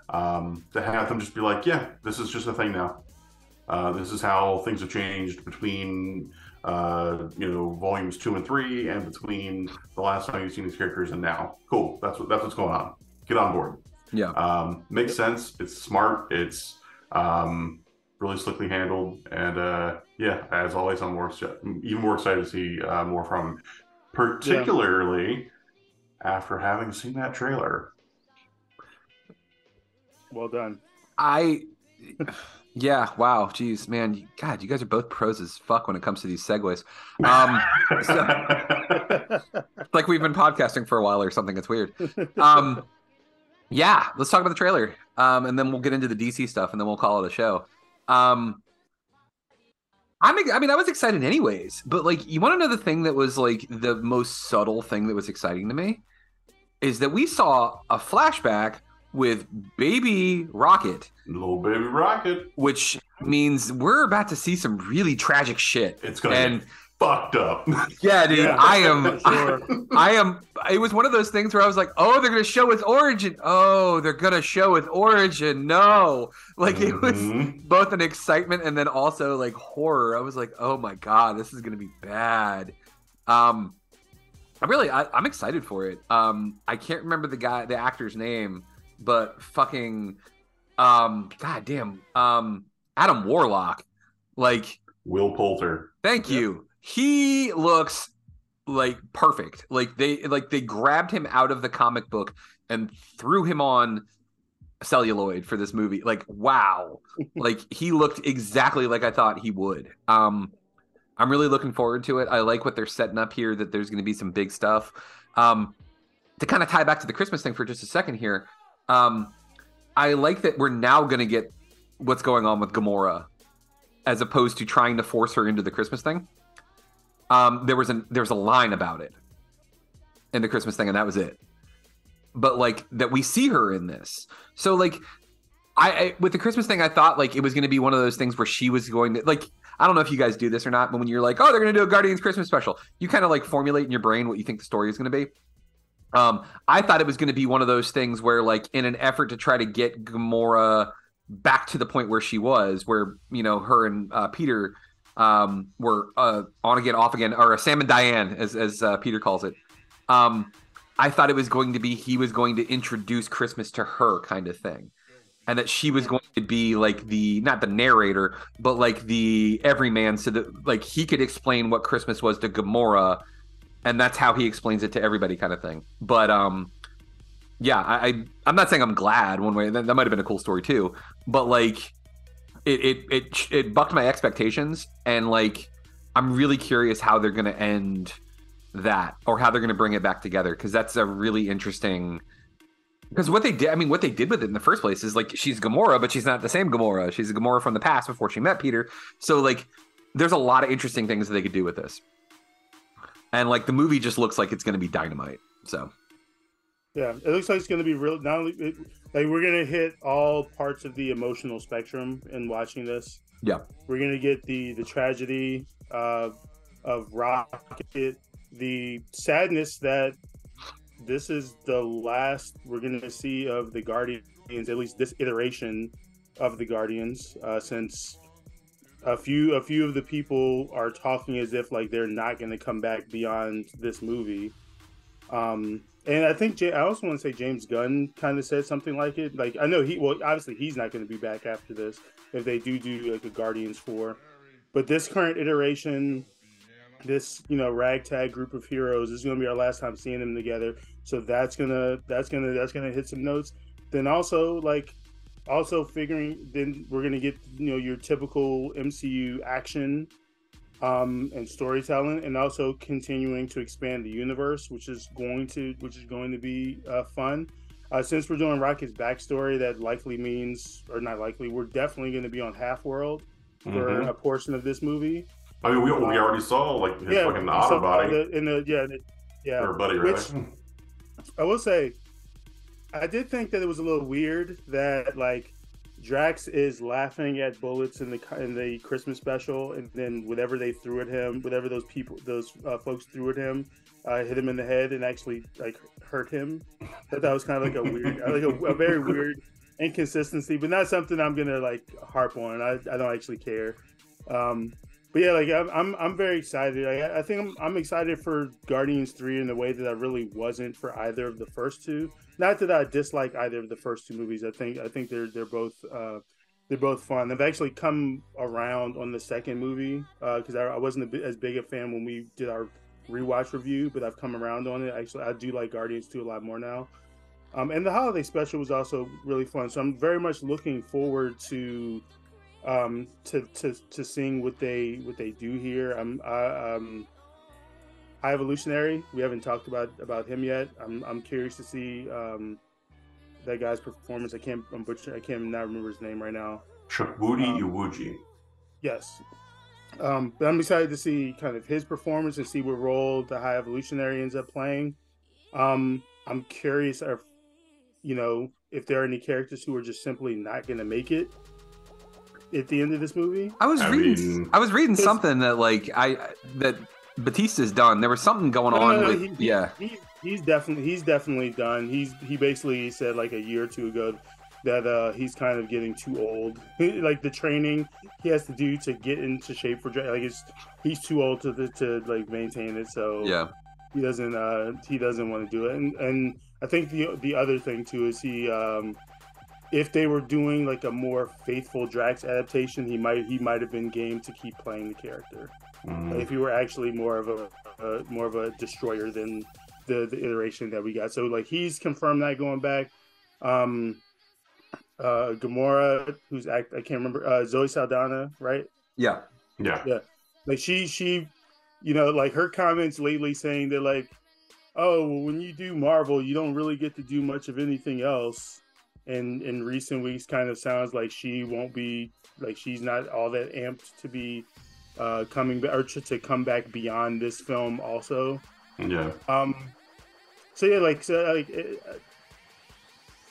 Um, to have them just be like, yeah, this is just a thing now. Uh, this is how things have changed between uh, you know volumes two and three, and between the last time you've seen these characters and now. Cool, that's what that's what's going on. Get on board. Yeah, um, makes sense. It's smart. It's um, really slickly handled, and uh, yeah, as always, I'm more even more excited to see uh, more from, him. particularly yeah. after having seen that trailer. Well done. I. Yeah, wow, geez, man, God, you guys are both pros as fuck when it comes to these segues. Um, so, [laughs] like we've been podcasting for a while or something. It's weird. Um, yeah, let's talk about the trailer, um, and then we'll get into the DC stuff, and then we'll call it a show. Um, I'm, I mean, I was excited anyways, but like, you want to know the thing that was like the most subtle thing that was exciting to me is that we saw a flashback with baby Rocket. Little baby Rocket. Which means we're about to see some really tragic shit. It's gonna and, fucked up. Yeah, dude. [laughs] Yeah, I am [laughs] sure. I, I, am it was one of those things where I was like, oh, they're gonna show his origin. Oh, they're gonna show his origin. No. Like it mm-hmm. was both an excitement and then also like horror. I was like, oh my god, this is gonna be bad. Um I really I, I'm excited for it. Um I can't remember the guy the actor's name but fucking um god damn um Adam Warlock like Will Poulter. Thank you. He looks like perfect. Like they like they grabbed him out of the comic book and threw him on celluloid for this movie. Like wow. [laughs] like he looked exactly like I thought he would. Um I'm really looking forward to it. I like what they're setting up here that there's going to be some big stuff. Um to kind of tie back to the Christmas thing for just a second here. Um, I like that we're now going to get what's going on with Gamora, as opposed to trying to force her into the Christmas thing. Um, there was a there was a line about it in the Christmas thing, and that was it. But like that we see her in this, so like I, I with the Christmas thing, I thought like it was going to be one of those things where she was going to like I don't know if you guys do this or not, but when you're like, oh, they're going to do a Guardians Christmas special, you kind of like formulate in your brain what you think the story is going to be. Um, I thought it was going to be one of those things where, like, in an effort to try to get Gamora back to the point where she was, where you know her and uh, Peter um, were uh, on again, off again, or Sam and Diane, as as uh, Peter calls it. Um, I thought it was going to be he was going to introduce Christmas to her, kind of thing, and that she was going to be like the not the narrator, but like the everyman, so that like he could explain what Christmas was to Gamora and that's how he explains it to everybody, kind of thing. But um, yeah, I, I am not saying I'm glad one way. That, that might have been a cool story too, but like it it it it bucked my expectations, and like I'm really curious how they're gonna end that or how they're gonna bring it back together because that's a really interesting. Because what they did, I mean, what they did with it in the first place is like she's Gamora, but she's not the same Gamora. She's a Gamora from the past before she met Peter. So like, there's a lot of interesting things that they could do with this and like the movie just looks like it's going to be dynamite. So yeah, it looks like it's going to be real. Not only it, like we're to hit all parts of the emotional spectrum in watching this. Yeah, we're to get the the tragedy uh, of Rocket, the sadness that this is the last we're to see of the Guardians, at least this iteration of the Guardians, uh, since a few a few of the people are talking as if like they're not to come back beyond this movie. Um, and I think I also want to say James Gunn kind of said something like it. Like I know he well obviously he's not going to be back after this if they do do like a Guardians four, but this current iteration, this you know ragtag group of heroes is going to be our last time seeing them together. So that's gonna that's gonna that's gonna hit some notes. Then also like also figuring then we're gonna get you know your typical MCU action um, and storytelling, and also continuing to expand the universe, which is going to which is going to be uh, fun. Uh, since we're doing Rocket's backstory, that likely means, or not likely, we're definitely going to be on Half World for Mhm. a portion of this movie. I mean, we, we Um, already saw like his yeah, fucking so, auto body the- in the yeah, the- yeah, or buddy, which- [laughs] I will say, I did think that it was a little weird that like Drax is laughing at bullets in the in the Christmas special, and then whatever they threw at him, whatever those people, those uh, folks threw at him, uh, hit him in the head and actually like hurt him. Thought that was kind of like a weird, like a, a very weird inconsistency, but not something I'm gonna like harp on. I, I don't actually care. Um, but yeah, like I'm I'm, very excited. I, I think I'm, I'm excited for Guardians three in the way that I really wasn't for either of the first two. Not that I dislike either of the first two movies. I think I think they're they're both uh, they're both fun. I've actually come around on the second movie because I, I wasn't a as big a fan when we did our rewatch review, but I've come around on it. Actually, I do like Guardians two a lot more now. Um, and the holiday special was also really fun. So I'm very much looking forward to um, to, to to seeing what they what they do here. I'm I, um, High Evolutionary. We haven't talked about about him yet. I'm I'm curious to see um, that guy's performance. I can't I'm butcher, I can't not remember his name right now. Chukwudi Um, Iwuji. Yes. Um, but I'm excited to see kind of his performance and see what role the High Evolutionary ends up playing. Um, I'm curious if, you know, if there are any characters who are just simply not going to make it at the end of this movie. I was I reading. mean- I was reading something that like I that Bautista's done. There was something going No, on no, no, with he- yeah. he, he's definitely he's definitely done. He's he basically said like a year or two ago that uh he's kind of getting too old. [laughs] like the training he has to do to get into shape for like it's he's too old to to like maintain it. So Yeah. he doesn't uh he doesn't want to do it. And and I think the the other thing too is he um if they were doing like a more faithful Drax adaptation, he might he might have been game to keep playing the character Mm. if he were actually more of a uh, more of a destroyer than the the iteration that we got. So like he's confirmed that going back. Um, uh, Gamora, who's act I can't remember. Uh, Zoe Saldana, right? Yeah. Yeah. Yeah, like she she, you know, like her comments lately saying that like, oh, well, when you do Marvel, you don't really get to do much of anything else. And in recent weeks, kind of sounds like she won't be like she's not all that amped to be uh coming back or to, to come back beyond this film also. Yeah. Um, so yeah, like so, like it,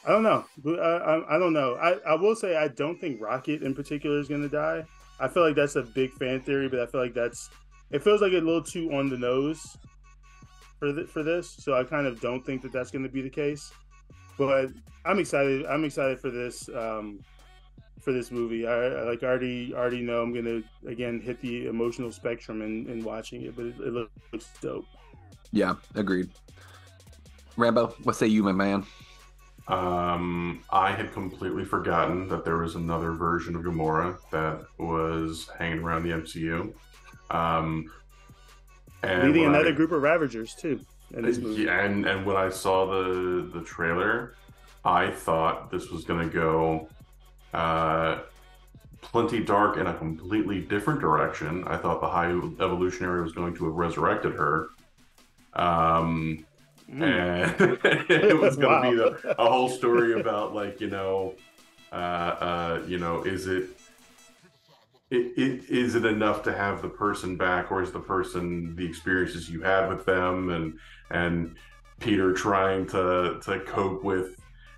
I don't know. I, I, I don't know. I, I will say I don't think Rocket in particular is gonna die. I feel like that's a big fan theory, but I feel like that's it feels like a little too on the nose for th- for this. So I kind of don't think that that's gonna be the case. But I'm excited. I'm excited for this. Um, for this movie, I, I like already already know I'm gonna again hit the emotional spectrum in, in watching it, but it, it looks dope. Yeah. Agreed. Rambo, what say you, my man? Um, I had completely forgotten that there was another version of Gamora that was hanging around the MCU. Um, and leading another I- group of Ravagers too in this movie. Yeah, and and when I saw the the trailer, I thought this was going to go uh, plenty dark in a completely different direction. I thought the High Evolutionary was going to have resurrected her. Um, and [laughs] it was going to be [laughs] Wow. the, a whole story about like you know, uh, uh, you know, is it it, it, is it enough to have the person back or is the person the experiences you had with them and and peter trying to to cope with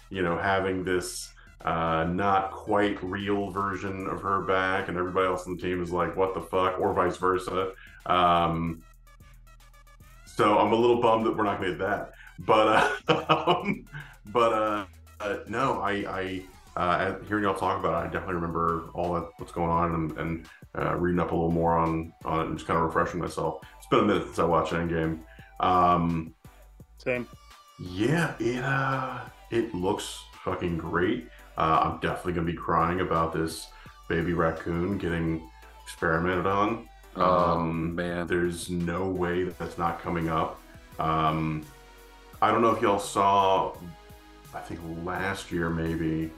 you know having this uh not quite real version of her back and everybody else on the team is like what the fuck or vice versa um so i'm a little bummed that we're not gonna get that but uh [laughs] um, but uh, uh no i i uh, hearing y'all talk about it, I definitely remember all that what's going on and, and uh, reading up a little more on on it and just kind of refreshing myself. It's been a minute since I watched Endgame. Um, Same. Yeah, it uh, it looks fucking great. Uh, I'm definitely gonna be crying about this baby raccoon getting experimented on. Oh, Um, man. there's no way that that's not coming up. Um, I don't know if y'all saw. I think last year maybe.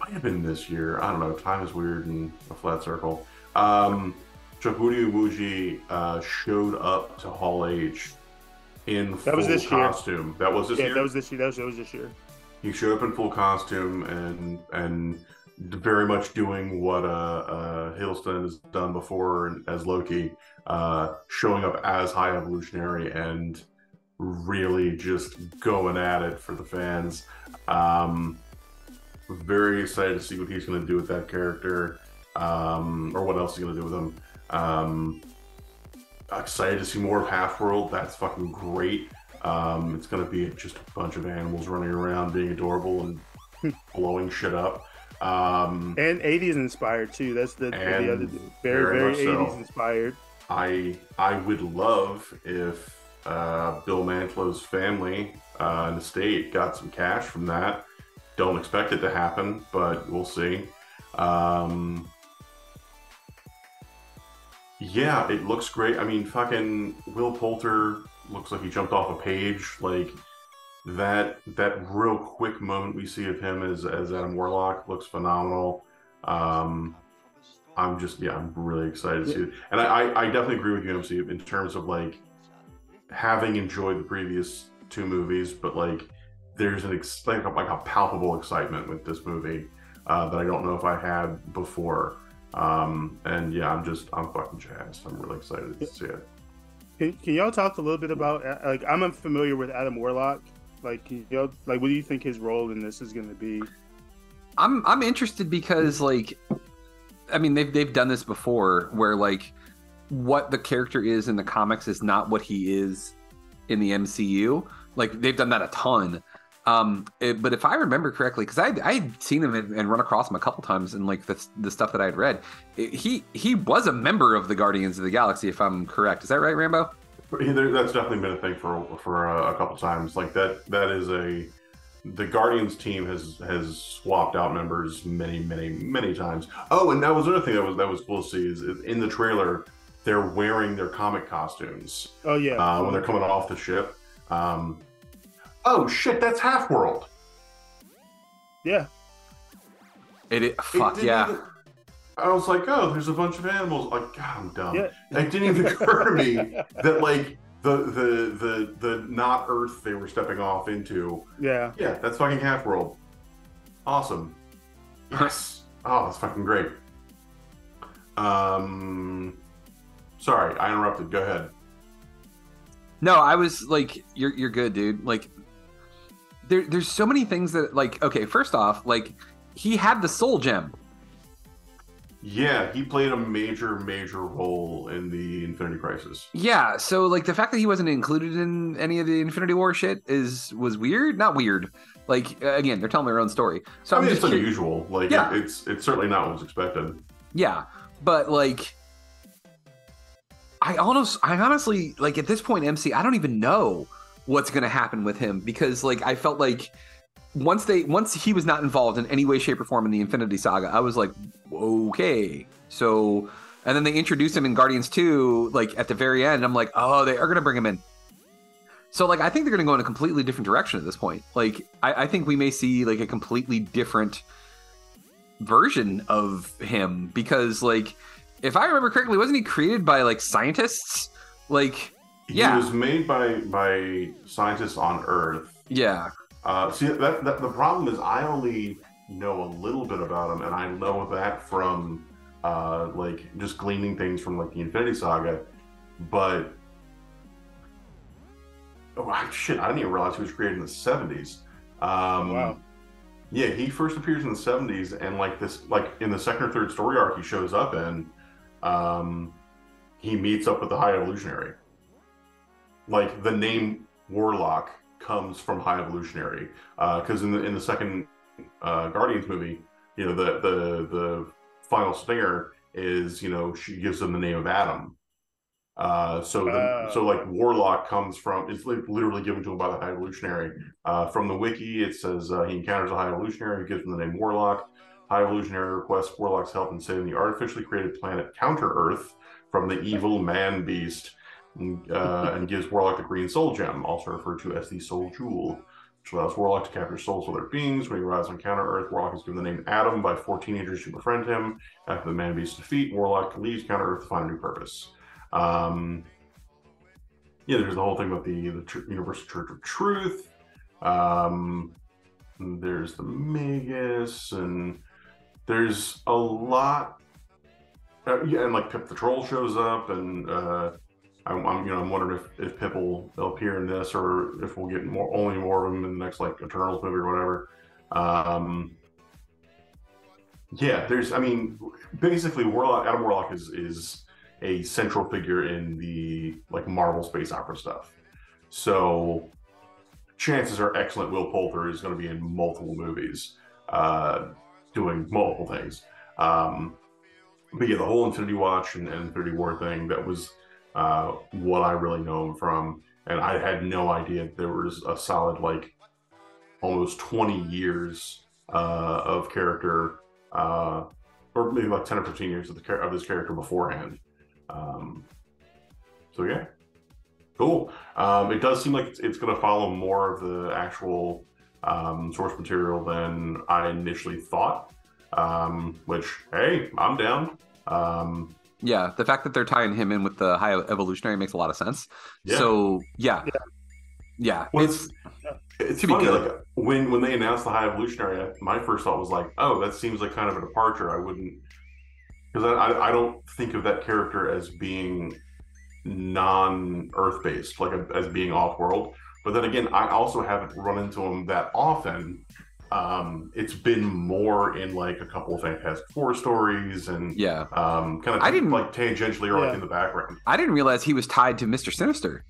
Might have been this year. I don't know. Time is weird in a flat circle. Um, Chakuri Umuji uh, showed up to Hall H in That full was this year. costume. That was this yeah, year. that was this year. That was, that was this year. He showed up in full costume and and very much doing what uh, uh, Hiddleston has done before as Loki, uh, showing up as High Evolutionary and really just going at it for the fans. Um, very excited to see what he's going to do with that character, um, or what else he's going to do with him. Um, excited to see more of Half World. That's fucking great. Um, it's going to be just a bunch of animals running around, being adorable and [laughs] blowing shit up. Um, And 80s inspired too. That's the, the other very very very, much so. 80s inspired. I I would love if uh, Bill Mantlo's family uh, and estate got some cash from that. Don't expect it to happen, but we'll see. Um, yeah, it looks great. I mean, fucking Will Poulter looks like he jumped off a page. Like that that real quick moment we see of him as as Adam Warlock looks phenomenal. Um, I'm just yeah, I'm really excited to see it. And I, I, definitely agree with you, MC, in terms of like having enjoyed the previous two movies, but like there's an ex- like, a, like a palpable excitement with this movie uh, that I don't know if I had before. Um, and yeah, I'm just I'm fucking jazzed. I'm really excited to see it. Can, can y'all talk a little bit about uh, like I'm unfamiliar with Adam Warlock. Like, y'all, like, what do you think his role in this is going to be? I'm I'm interested because like I mean they've they've done this before where like what the character is in the comics is not what he is in the MCU. Like they've done that a ton. Um, it- but if I remember correctly, because I I had seen him and, and run across him a couple times in like the the stuff that I had read, it- he he was a member of the Guardians of the Galaxy, if I'm correct. Is that right, Rambo? There, that's definitely been a thing for for uh, a couple times. Like that that is a the Guardians team has has swapped out members many many many times. Oh, and that was another thing that was that was cool to see is, is in the trailer they're wearing their comic costumes Oh yeah, uh, when they're coming off the ship. Um, oh shit, that's Half World. yeah. It, it fuck didn't yeah. even- I was like, oh, there's a bunch of animals. Like, God, I'm dumb. Yeah. It didn't even occur to me [laughs] that like the the the the not Earth they were stepping off into. Yeah. Yeah, that's fucking Half World. Awesome. Yes. [laughs] oh, that's fucking great. Um, sorry, I interrupted. Go ahead. No, I was like, you're you're good, dude. Like, there there's so many things that like. Okay, first off, like he had the soul gem. Yeah, he played a major, major role in the Infinity Crisis. Yeah, so like the fact that he wasn't included in any of the Infinity War shit is was weird. Not weird. Like uh, again, they're telling their own story. So I mean, just it's curi- unusual. Like, Yeah. it, it's it's certainly not what was expected. Yeah, but like, I almost, I honestly, like at this point, MC, I don't even know what's gonna happen with him because like I felt like once they, once he was not involved in any way, shape, or form in the Infinity Saga, I was like, okay, so. And then they introduced him in Guardians 2, like at the very end. I'm like, oh, they are gonna bring him in. So like I think they're gonna go in a completely different direction at this point. Like I, I think we may see like a completely different version of him because like if I remember correctly, wasn't he created by like scientists? Like yeah. He was made by by scientists on Earth. Yeah. Uh, see, that, that the problem is I only know a little bit about him, and I know that from uh, like just gleaning things from like the Infinity Saga. But oh I- shit, I didn't even realize he was created in the seventies. Um, Wow. Yeah, he first appears in the seventies, and like this, like in the second or third story arc, he shows up in. Um, he meets up with the High Evolutionary. Like the name Warlock comes from High Evolutionary, because in the in the second uh, Guardians movie, you know, the the the final stinger is you know she gives him the name of Adam. Uh, so the, Oh. so like Warlock comes from it's literally given to him by the High Evolutionary. Uh, from the wiki, it says uh, he encounters a High Evolutionary who gives him the name Warlock. High Evolutionary requests Warlock's help in saving the artificially created planet Counter Earth from the [laughs] evil man beast, and, uh, and gives Warlock the Green Soul Gem, also referred to as the Soul Jewel, which allows Warlock to capture souls of other beings. When he arrives on Counter Earth, Warlock is given the name Adam by four teenagers who befriend him. After the man beast's defeat, Warlock leaves Counter Earth to find a new purpose. Um, yeah, there's the whole thing about the, the Tr- Universal Church of Truth. Um, there's the Magus, and there's a lot. Uh, yeah, and like Pip the Troll shows up, and uh, I'm, I'm you know I'm wondering if if Pip will appear in this, or if we'll get more only more of them in the next like Eternals movie or whatever. Um, yeah, there's I mean, basically Warlock Adam Warlock is is a central figure in the like Marvel space opera stuff. So chances are excellent Will Poulter is going to be in multiple movies, uh, doing multiple things. Um, but yeah, the whole Infinity Watch and, and Infinity War thing, that was uh, what I really know him from. And I had no idea there was a solid, like, almost 20 years uh, of character, uh, or maybe like 10 or 15 years of, the, of this character beforehand. Um, so yeah, cool. Um, it does seem like it's, it's going to follow more of the actual um, source material than I initially thought. Um, which hey, I'm down. Um, Yeah, the fact that they're tying him in with the high evolutionary makes a lot of sense. Yeah. So yeah, yeah, Well, it's it's to be funny, good. like when when they announced the high evolutionary, my first thought was like, oh, that seems like kind of a departure. I wouldn't because I, I I don't think of that character as being non Earth based, like as being off world. But then again, I also haven't run into him that often. Um, it's been more in like a couple of Fantastic Four stories and yeah. um, kind of I didn't- like tangentially or like in the background. I didn't realize he was tied to Mister Sinister.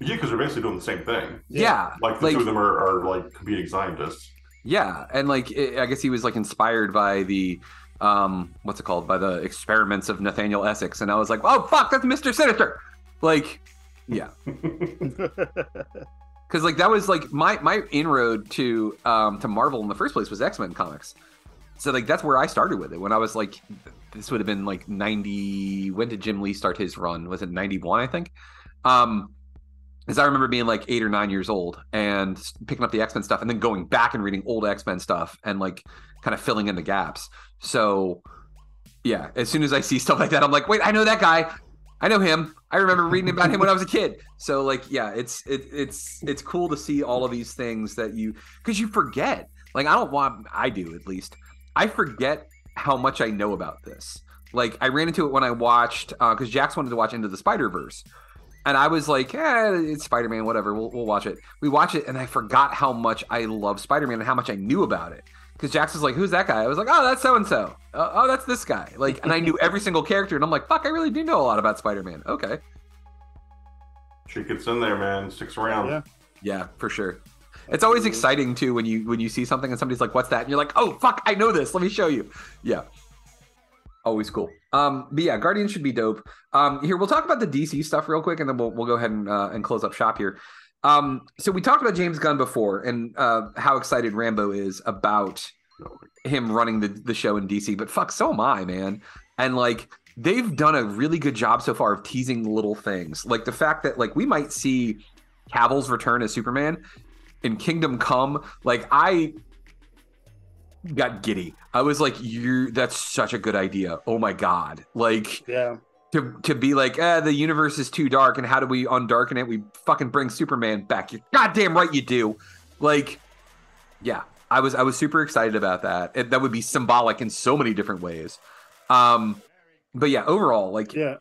Yeah, because they're basically doing the same thing. Yeah, Like the like two of them are, are like competing scientists. yeah, and like i I guess he was like inspired by the um what's it called by the experiments of Nathaniel Essex, and I was like, oh fuck, that's Mister Sinister. Like, yeah, [laughs] [laughs] because like that was like my my inroad to um to Marvel in the first place was X Men comics. So like that's where I started with it when I was like this would have been like 90 when did Jim Lee start his run? Was it 91 I think? Um because I remember being like 8 or 9 years old and picking up the X-Men stuff and then going back and reading old X-Men stuff and like kind of filling in the gaps. So yeah, as soon as I see stuff like that I'm like, "Wait, I know that guy. I know him. I remember reading about him when I was a [laughs] kid." So like yeah, it's it, it's it's cool to see all of these things that you cuz you forget. Like I don't want I do at least. I forget how much I know about this. Like I ran into it when I watched because Jax wanted to watch Into the Spider Verse, and I was like, "Eh, it's Spider Man, whatever. We'll, we'll watch it." We watch it, and I forgot how much I love Spider Man and how much I knew about it. Because Jax was like, "Who's that guy?" I was like, "Oh, that's so and so. Oh, that's this guy." Like, and I knew every single character, and I'm like, "Fuck, I really do know a lot about Spider Man." Okay, She gets in there, man. Sticks around. Yeah. yeah, for sure. It's always exciting too when you when you see something and somebody's like, "What's that?" and you're like, "Oh, fuck, I know this. Let me show you." Yeah, always cool. Um, but yeah, Guardians should be dope. Um, here we'll talk about the DC stuff real quick, and then we'll we'll go ahead and uh, and close up shop here. Um, so we talked about James Gunn before and uh, how excited Rambo is about him running the the show in DC. But fuck, so am I, man. And like they've done a really good job so far of teasing little things, like the fact that like we might see Cavill's return as Superman in Kingdom Come. Like I got giddy. I was like, "You, that's such a good idea." Oh my god! Like, yeah, to to be like, "Eh, the universe is too dark, and how do we undarken it? We fucking bring Superman back." You're goddamn right, you do. Like, yeah, I was I was super excited about that. It, that would be symbolic in so many different ways. Um, but yeah, overall, like, yeah.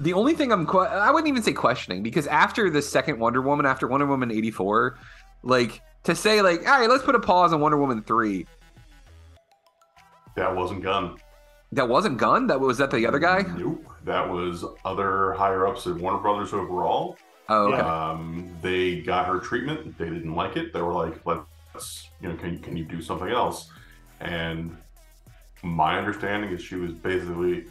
The only thing I'm, que- I wouldn't even say questioning because after the second Wonder Woman, after Wonder Woman eighty four, like to say like, all right, let's put a pause on Wonder Woman three. That wasn't Gunn. That wasn't Gunn. That was that the other guy. Nope. That was other higher ups at Warner Brothers overall. Oh, okay. Um, they got her treatment. They didn't like it. They were like, "Let let's you know can can you do something else? And my understanding is she was basically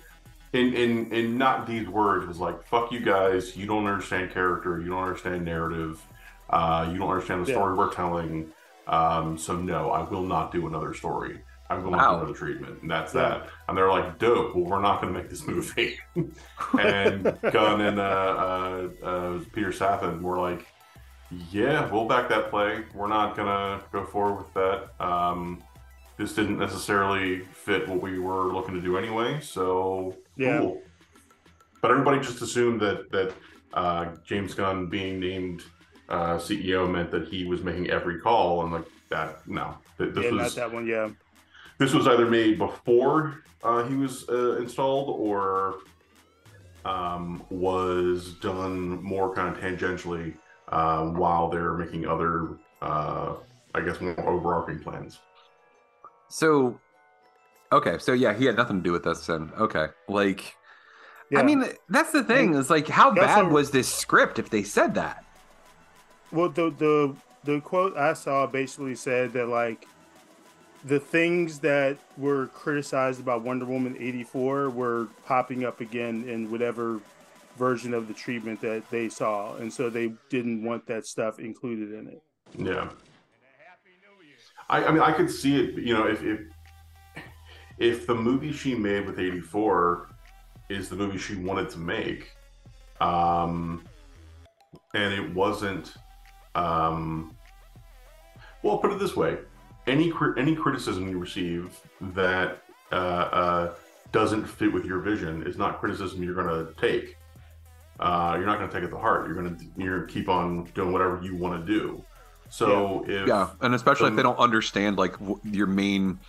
in in in not these words was like fuck you guys you don't understand character you don't understand narrative uh, you don't understand the story Yeah. we're telling um, so no i will not do another story i will not Wow. another treatment and that's Yeah. that and they're like dope well we're not going to make this movie [laughs] and [laughs] gunn and uh, uh, uh, peter safran were like yeah we'll back that play we're not going to go forward with that um, this didn't necessarily fit what we were looking to do anyway. So Yeah. cool. But everybody just assumed that that uh, James Gunn being named uh, CEO meant that he was making every call, and like that. No, Th- this yeah, was not that one. Yeah, this was either made before uh, he was uh, installed or um, was done more kind of tangentially uh, while they're making other, uh, I guess, more overarching plans. So, okay, so yeah, he had nothing to do with this. Then, okay, like, I mean, that's the thing is like, how He also- bad was this script if they said that? Well, the the the quote I saw basically said that like the things that were criticized about Wonder Woman eighty four were popping up again in whatever version of the treatment that they saw, and so they didn't want that stuff included in it. Yeah. I, I mean, I could see it. You know, if if if the movie she made with '84 is the movie she wanted to make, um, and it wasn't, um, well, put it this way: any any criticism you receive that uh, uh, doesn't fit with your vision is not criticism you're going to take. Uh, you're not going to take it to heart. You're going to you're keep on doing whatever you want to do. So if yeah, and especially if they don't understand like w- your main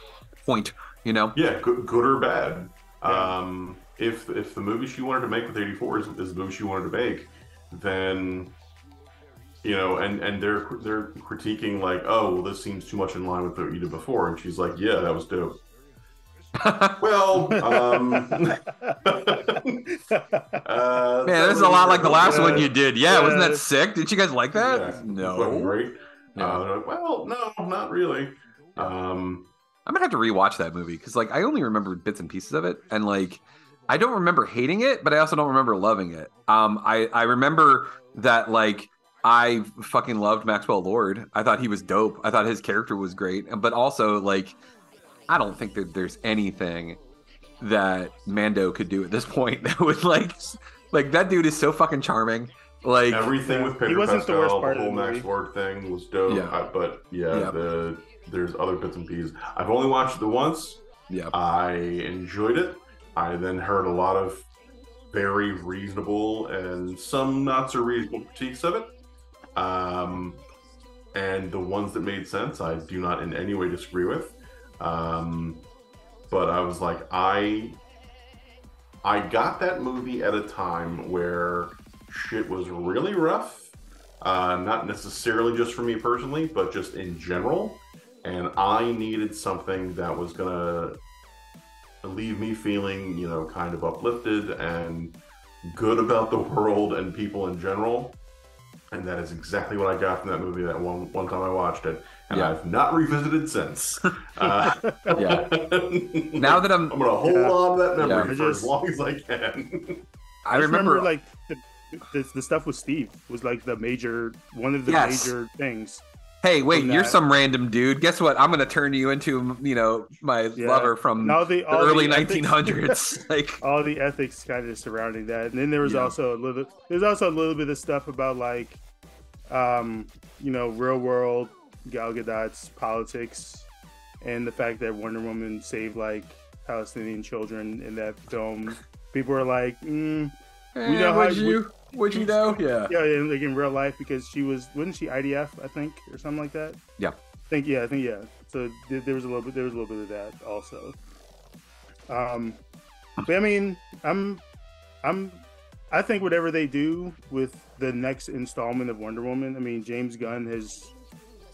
point, you know? yeah, good, good or bad. Um, if if the movie she wanted to make with '84 is, is the movie she wanted to make, then you know, and and they're they're critiquing like, oh, well, this seems too much in line with what you did before, and she's like, yeah, that was dope. [laughs] well, um, [laughs] uh, Man, this is a lot like the last one you did. Yeah, wasn't that sick? Did you guys like that? Yeah, no. wasn't great. Uh, well, no, not really. Um, I'm gonna have to rewatch that movie because like I only remember bits and pieces of it, and like I don't remember hating it, but I also don't remember loving it. Um, I I remember that like I fucking loved Maxwell Lord. I thought he was dope. I thought his character was great, but also like I don't think that there's anything that Mando could do at this point [laughs] that would like like that dude is so fucking charming. Like everything with Pedro He wasn't the Pascal, worst the, part of the Max movie. Lord thing was dope. Yeah. uh, but yeah, Yeah. the there's other bits and pieces. I've only watched it once. Yeah. I enjoyed it. I then heard a lot of very reasonable and some not so reasonable critiques of it. Um, and the ones that made sense, I do not in any way disagree with. Um, but I was like, I I got that movie at a time where shit was really rough. Uh, not necessarily just for me personally, but just in general. And I needed something that was gonna leave me feeling, you know, kind of uplifted and good about the [laughs] world and people in general. And that is exactly what I got from that movie that one one time I watched it, and Yeah. I've not revisited since. [laughs] Uh, Yeah. [laughs] Now that I'm, I'm gonna hold Yeah. on to that memory Yeah. for Just- as long as I can. [laughs] I just remember, like the, the, the stuff with Steve was like the major one of the Yes. major things. Hey, wait, you're some random dude. Guess what? I'm gonna turn you into, you know, my Yeah. lover from the- the early the ethics- 1900s. [laughs] like, all the ethics kind of surrounding that and then there was Yeah. also a little there's also a little bit of stuff about like um you know real world gal gadot's politics and the fact that wonder woman saved like palestinian children in that film people were like mm, we know how you, would you know? Yeah. yeah in, like in real life because she was wasn't she idf i think or something like that Yeah. I think yeah, I think yeah. So there, there was a little bit there was a little bit of that also. Um, but I mean, I'm I'm I think whatever they do with the next installment of Wonder Woman, I mean James Gunn has,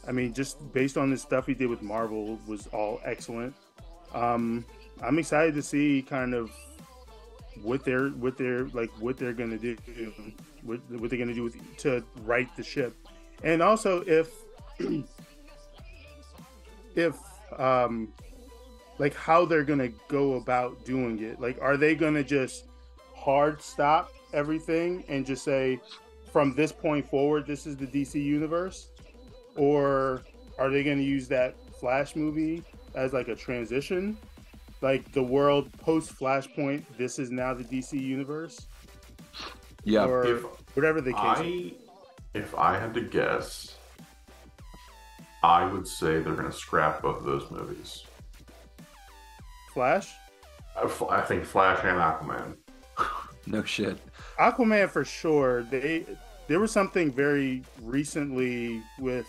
I mean just based on the stuff he did with Marvel was all excellent. Um, I'm excited to see kind of what they're what they're like what they're gonna do, what, what they're gonna do with to right the ship, and also if [clears throat] if um like how they're gonna go about doing it. Like, are they gonna just hard stop everything and just say, from this point forward, this is the DC universe, or are they gonna use that Flash movie as like a transition, like the world post Flashpoint? This is now the DC universe. Yeah, or If whatever the case. I, if I had to guess, I would say they're going to scrap both of those movies. Flash, I think Flash and Aquaman. [laughs] No shit. Aquaman for sure. They there was something very recently with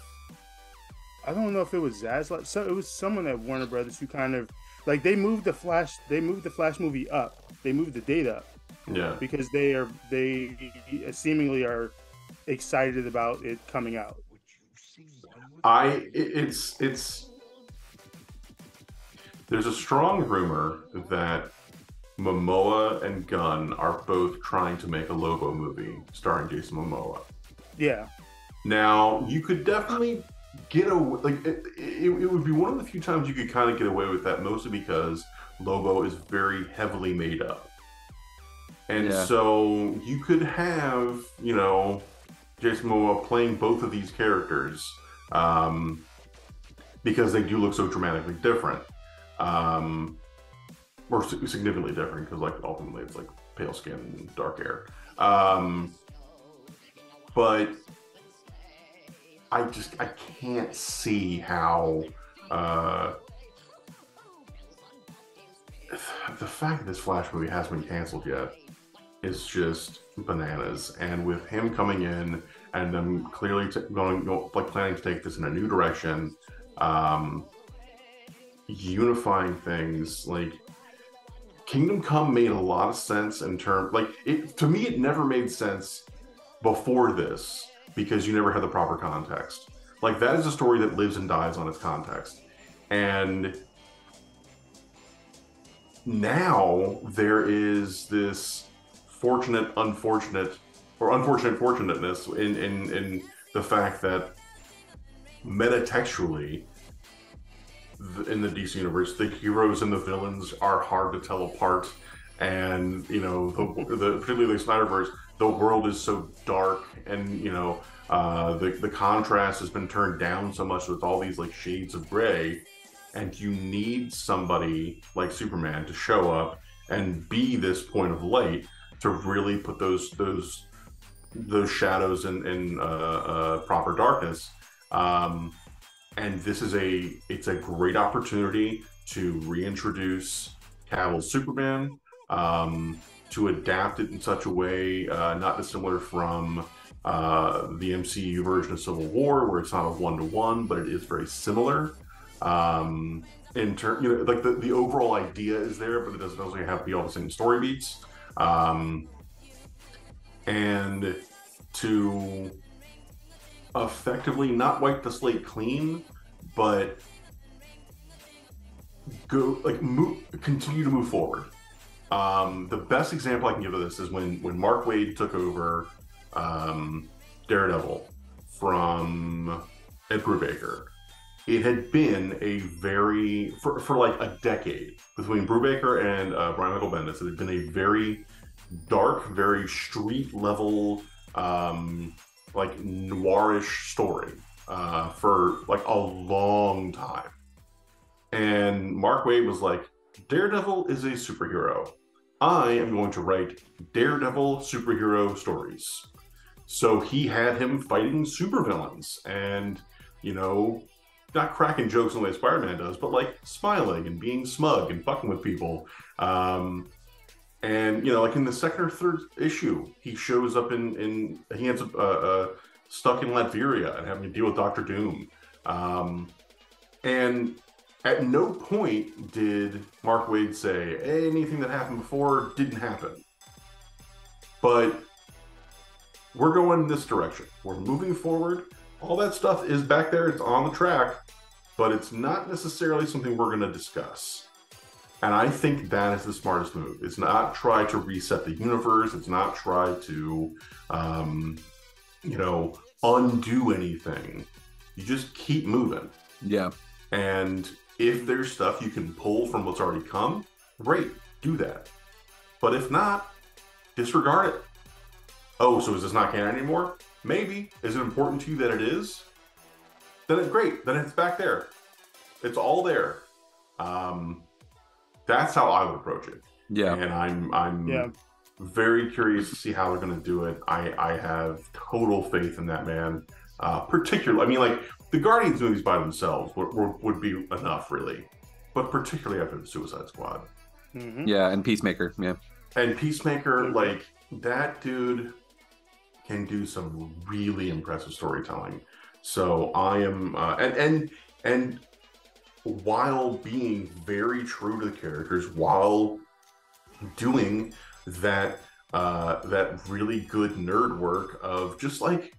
I don't know if it was Zaslav. So it was someone at Warner Brothers who kind of like they moved the Flash. They moved the Flash movie up. They moved the date up Yeah. because they are they seemingly are excited about it coming out. I it's it's there's a strong rumor that Momoa and Gunn are both trying to make a Lobo movie starring Jason Momoa. Yeah, Now you could definitely get away like it, it, it would be one of the few times you could kind of get away with that, mostly because Lobo is very heavily made up, and Yeah. so you could have you know Jason Momoa playing both of these characters um, because they do look so dramatically different, um, or significantly different because like ultimately it's like pale skin and dark hair. Um, but I just I can't see how uh, the fact that this Flash movie hasn't been canceled yet is just bananas. And with him coming in and them clearly t- going go, like planning to take this in a new direction, um, unifying things like Kingdom Come made a lot of sense in terms like it to me it never made sense before this because you never had the proper context. Like that is a story that lives and dies on its context. And now there is this fortunate unfortunate or unfortunate fortunateness in in, in the fact that metatextually in the DC universe, the heroes and the villains are hard to tell apart, and you know, the, the particularly the Snyderverse, the world is so dark, and you know, uh, the the contrast has been turned down so much with all these like shades of gray, and you need somebody like Superman to show up and be this point of light to really put those those those shadows in, in uh, uh, proper darkness. Um, and this is a it's a great opportunity to reintroduce Cavill's Superman, um, to adapt it in such a way uh, not dissimilar from uh, the MCU version of Civil War, where it's not a one to one, but it is very similar. Um, in turn, you know, like the, the overall idea is there, but it doesn't necessarily have to be all the same story beats. Um, and to effectively not wipe the slate clean, but go like move, continue to move forward. Um, the best example I can give of this is when when Mark Waid took over um, Daredevil from Ed Brubaker. It had been a very for, for like a decade between Brubaker and uh, Brian Michael Bendis. It had been a very dark, very street level, um, like noirish story uh, for like a long time. And Mark Waid was like, Daredevil is a superhero. I am going to write Daredevil superhero stories. So he had him fighting supervillains and, you know, not cracking jokes the way Spider Man does, but like smiling and being smug and fucking with people. Um, and you know, like in the second or third issue, he shows up in in he ends up uh, uh, stuck in Latveria and having to deal with Doctor Doom. Um, and at no point did Mark Waid say anything that happened before didn't happen. But we're going this direction. We're moving forward. All that stuff is back there. It's on the track, but it's not necessarily something we're going to discuss. And I think that is the smartest move. It's not try to reset the universe. It's not try to, um, you know, undo anything. You just keep moving. Yeah. And if there's stuff you can pull from what's already come, great, do that. But if not, disregard it. Oh, so is this not canon anymore? Maybe. Is it important to you that it is? Then it's great. Then it's back there. It's all there. Um, that's how I would approach it. Yeah. And I'm I'm Yeah. very curious to see how they're going to do it. I I have total faith in that man. Uh, particularly, I mean, like the Guardians movies by themselves would, would, would be enough, really. But particularly after the Suicide Squad Mhm. Yeah, and Peacemaker. Yeah. and Peacemaker, like that dude can do some really impressive storytelling. So I am, uh, and and and while being very true to the characters, while doing that uh, that really good nerd work of just like,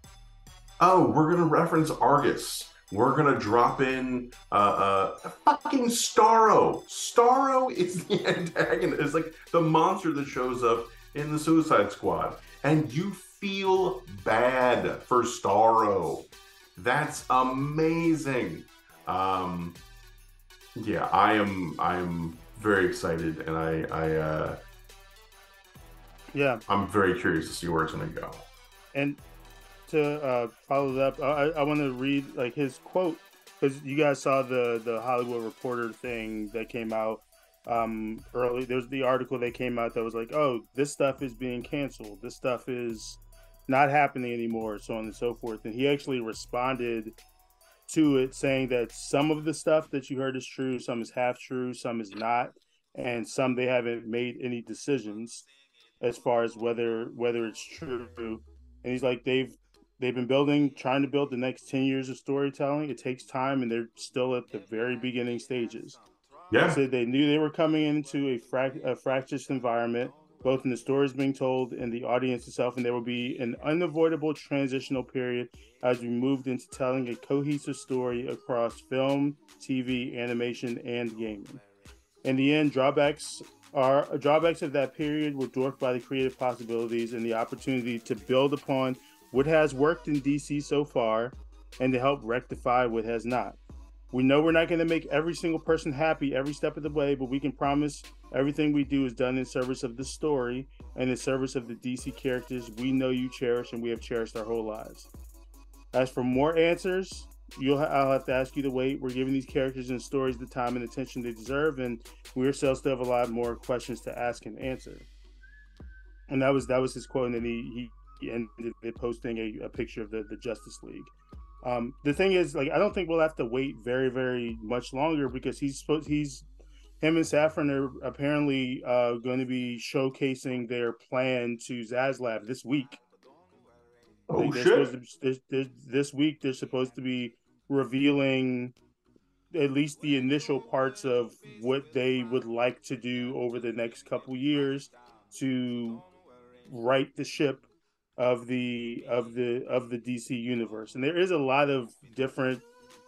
oh, we're gonna reference Argus. We're gonna drop in uh, uh, fucking Starro. Starro is the [laughs] antagonist. It's like the monster that shows up in the Suicide Squad, and you feel bad for Starro. That's amazing. Um, yeah, I am. I am very excited, and I, I, uh, Yeah. I'm very curious to see where it's going to go. And to uh, follow it up, I, I want to read like his quote because you guys saw the the Hollywood Reporter thing that came out um, early. There's the article that came out that was like, "Oh, this stuff is being canceled. This stuff is not happening anymore," so on and so forth. And he actually responded to it saying that some of the stuff that you heard is true, some is half true, some is not, and some they haven't made any decisions as far as whether whether it's true. And he's like they've they've been building, trying to build the next ten years of storytelling. It takes time, and they're still at the very beginning stages. Yeah. So they knew they were coming into a, frac- a fractious environment, both in the stories being told and the audience itself, and there will be an unavoidable transitional period as we moved into telling a cohesive story across film, TV, animation, and gaming. In the end, drawbacks are drawbacks of that period were dwarfed by the creative possibilities and the opportunity to build upon what has worked in DC so far and to help rectify what has not. We know we're not going to make every single person happy every step of the way, but we can promise everything we do is done in service of the story and in service of the DC characters we know you cherish and we have cherished our whole lives. As for more answers, you'll ha- I'll have to ask you to wait. We're giving these characters and stories the time and attention they deserve, and we ourselves still have a lot more questions to ask and answer. And that was that was his quote, and then he he, he ended it posting a, a picture of the the Justice League. Um, the thing is, like, I don't think we'll have to wait very, very much longer because he's supposed he's him and Safran are apparently uh, going to be showcasing their plan to Zaslav this week. Oh, they're shit. to- this, this, this week, they're supposed to be revealing at least the initial parts of what they would like to do over the next couple years to right the ship of the of the of the DC universe. And there is a lot of different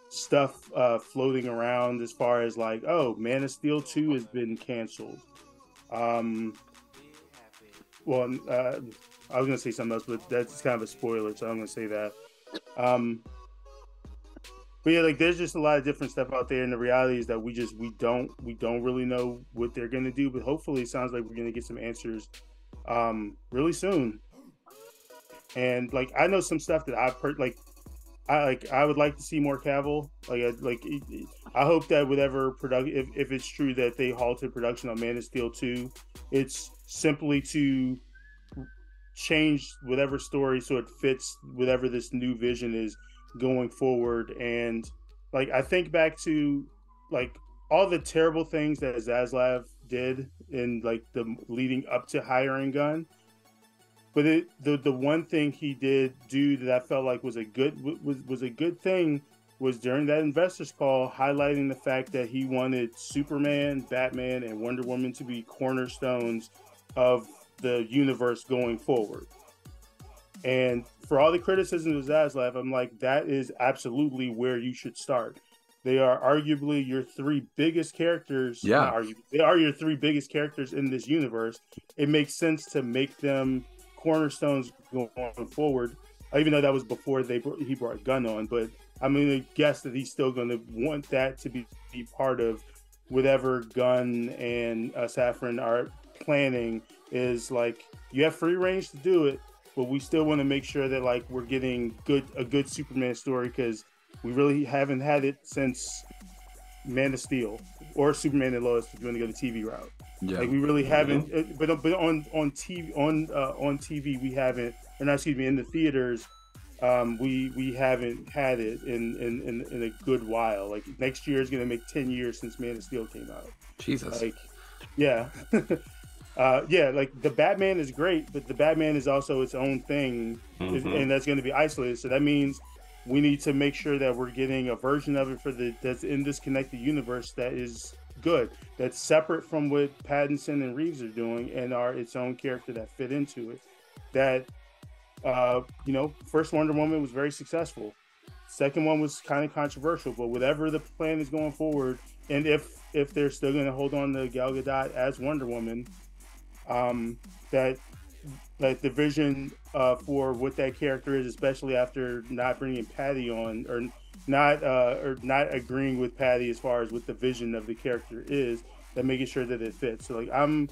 stuff uh, floating around as far as like, oh, Man of Steel two has been canceled. Um, well, uh, I was gonna say something else, but that's kind of a spoiler, so I'm gonna say that. Um, but yeah, like there's just a lot of different stuff out there, and the reality is that we just we don't we don't really know what they're gonna do. But hopefully, it sounds like we're gonna get some answers um, really soon. And like I know some stuff that I've heard, like I like I would like to see more Cavill. Like I, like I hope that whatever production, if, if it's true that they halted production on Man of Steel two, it's simply to change whatever story so it fits whatever this new vision is going forward. And like I think back to like all the terrible things that Zaslav did in like the leading up to hiring Gunn. But it, the the one thing he did do that I felt like was a good was was a good thing was during that investors call highlighting the fact that he wanted Superman, Batman, and Wonder Woman to be cornerstones of the universe going forward. And for all the criticism of Zaslav, I'm like, that is absolutely where you should start. They are arguably your three biggest characters. Yeah. not argu- they are your three biggest characters in this universe. It makes sense to make them cornerstones going forward. Even though that was before they he brought Gunn on, but I'm gonna guess that he's still gonna want that to be, be part of whatever Gunn and uh, Safran are planning. Is like you have free range to do it, but we still want to make sure that like we're getting good a good Superman story because we really haven't had it since Man of Steel or Superman and Lois if you want to go the TV route. Yeah. Like we really haven't, uh, but but on on TV on uh, on TV we haven't, or not excuse me, in the theaters, um, we we haven't had it in in, in in a good while. Like next year is gonna make ten years since Man of Steel came out. Jesus. Like, yeah. [laughs] Uh, yeah, like the Batman is great, but the Batman is also its own thing, Mhm. and that's going to be isolated. So that means we need to make sure that we're getting a version of it for the that's in this connected universe that is good, that's separate from what Pattinson and Reeves are doing, and are its own character that fit into it. That uh, you know, first Wonder Woman was very successful. Second one was kind of controversial, but whatever the plan is going forward, and if if they're still going to hold on to Gal Gadot as Wonder Woman, um, that that the vision uh, for what that character is, especially after not bringing Patty on or not uh, or not agreeing with Patty as far as what the vision of the character is, that making sure that it fits. So like I'm,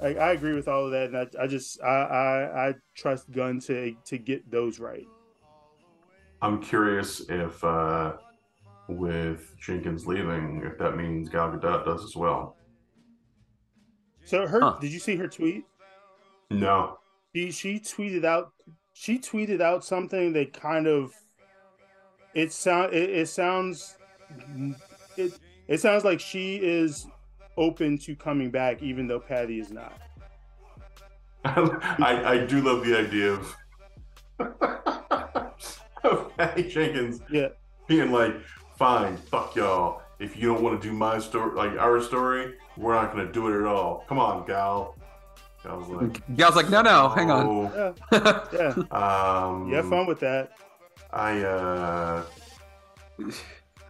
I, I agree with all of that, and I, I just I, I I trust Gunn to to get those right. I'm curious if, uh, with Jenkins leaving, if that means Gal Gadot does as well. So her, did you see her tweet? No. She she tweeted out she tweeted out something that kind of it sound it, it sounds it it sounds like she is open to coming back even though Patty is not. [laughs] I, I do love the idea of, [laughs] of Patty Jenkins yeah. being like, fine, fuck y'all. If you don't want to do my story, like our story, we're not going to do it at all. Come on, Gal. Gal's like, Gal's like, no, no, hang on. "Oh." Yeah. yeah. [laughs] Um, You have fun with that. I, uh,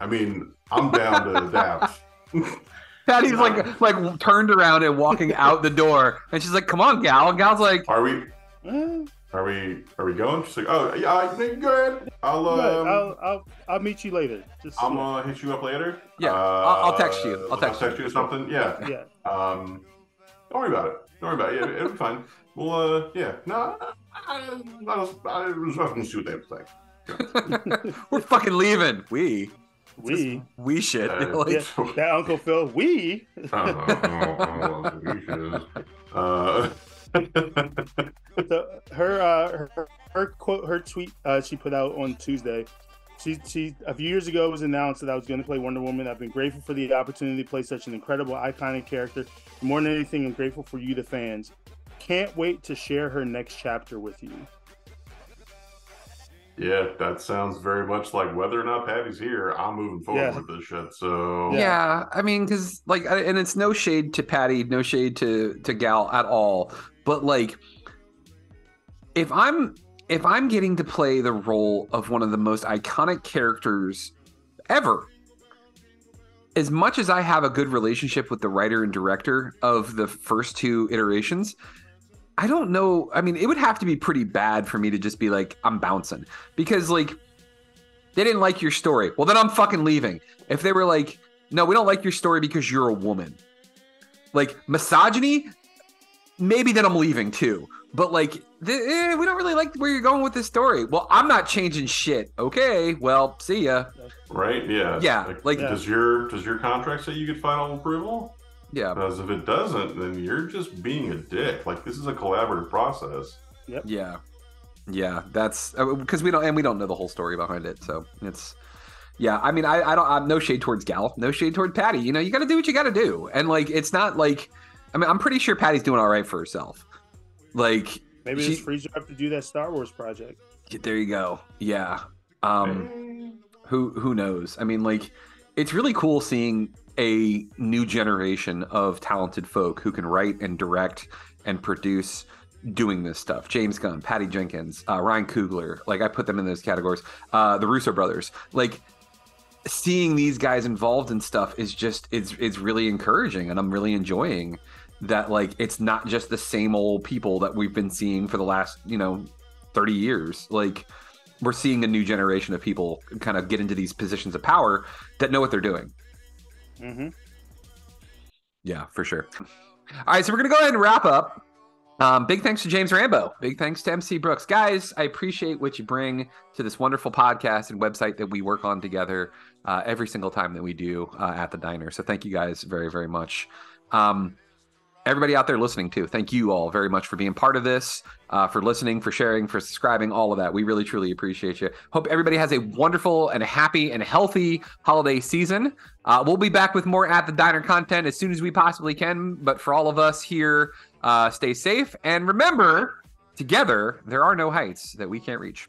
I mean, I'm down to adapt. [laughs] Patty's like like turned around and walking out the door, and she's like, "Come on, Gal." And Gal's like, Are we? Eh, Are we? Are we going? She's like, oh yeah, I, go ahead. I'll, um, but I'll, I'll I'll meet you later. Just I'm gonna hit you up later. Yeah, I'll- I'll text you. I'll Uh, text you or something. Yeah. Yeah. Um, don't worry about it. Don't worry about it. Yeah, it'll be fine. Well, uh, yeah. No, I, I, I was, I was just gonna see what they have to say. "We're fucking leaving." We we we shit. Yeah. [laughs] Like, yeah, that Uncle Phil, we Uh, so her uh her, her quote her tweet uh she put out on Tuesday. She she a few years ago it was announced that I was going to play Wonder Woman. I've been grateful for the opportunity to play such an incredible iconic character. More than anything, I'm grateful for you, the fans. Can't wait to share her next chapter with you. Yeah, that sounds very much like whether or not Patty's here, I'm moving forward Yeah. with this shit. So yeah. I mean, because like, and it's no shade to Patty, no shade to to Gal at all, but like, if I'm if I'm getting to play the role of one of the most iconic characters ever, as much as I have a good relationship with the writer and director of the first two iterations, I don't know. I mean, it would have to be pretty bad for me to just be like, I'm bouncing because like they didn't like your story. Well, then I'm fucking leaving. If they were like, no, we don't like your story because you're a woman, like misogyny, maybe then I'm leaving too. But like, th- eh, we don't really like where you're going with this story. Well, I'm not changing shit. Okay, well, see ya. right, yeah, Yeah, like- does your does your contract say you get final approval? Yeah. Because if it doesn't, then you're just being a dick. Like this is a collaborative process. Yeah, yeah. That's because we don't and we don't know the whole story behind it. So it's yeah. I mean, I I don't. I'm no shade towards Gal, no shade toward Patty. You know, you got to do what you got to do, and like it's not like I mean, I'm pretty sure Patty's doing all right for herself. Like Maybe she- this frees her up to do that Star Wars project. There you go. Yeah. Um who who knows? I mean like it's really cool seeing a new generation of talented folk who can write and direct and produce doing this stuff. James Gunn, Patty Jenkins, uh, Ryan Coogler, like I put them in those categories. Uh, the Russo brothers, like seeing these guys involved in stuff is just it's it's really encouraging, and I'm really enjoying that. Like it's not just the same old people that we've been seeing for the last you know 30 years. Like we're seeing a new generation of people kind of get into these positions of power that know what they're doing. Mm-hmm. Yeah, for sure. All right, so we're gonna go ahead and wrap up. Um, big thanks to James Rambo. Big thanks to MC Brooks. Guys, I appreciate what you bring to this wonderful podcast and website that we work on together uh, every single time that we do uh, at the diner. So thank you guys very, very much. Um, everybody out there listening too, thank you all very much for being part of this, uh, for listening, for sharing, for subscribing, all of that. We really, truly appreciate you. Hope everybody has a wonderful and happy and healthy holiday season. Uh, we'll be back with more at the diner content as soon as we possibly can. But for all of us here, uh, stay safe and remember, together there are no heights that we can't reach.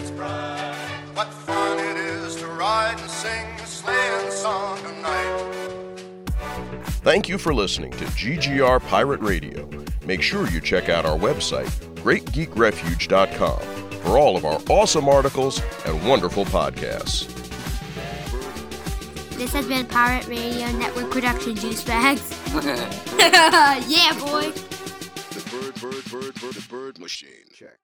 Thank you for listening to GGR Pirate Radio. Make sure you check out our website, greatgeekrefuge.com, for all of our awesome articles and wonderful podcasts. This has been Pirate Radio Network Production Juice Bags. [laughs] [laughs] yeah, boy. The bird, bird, bird, bird, the bird machine. Check.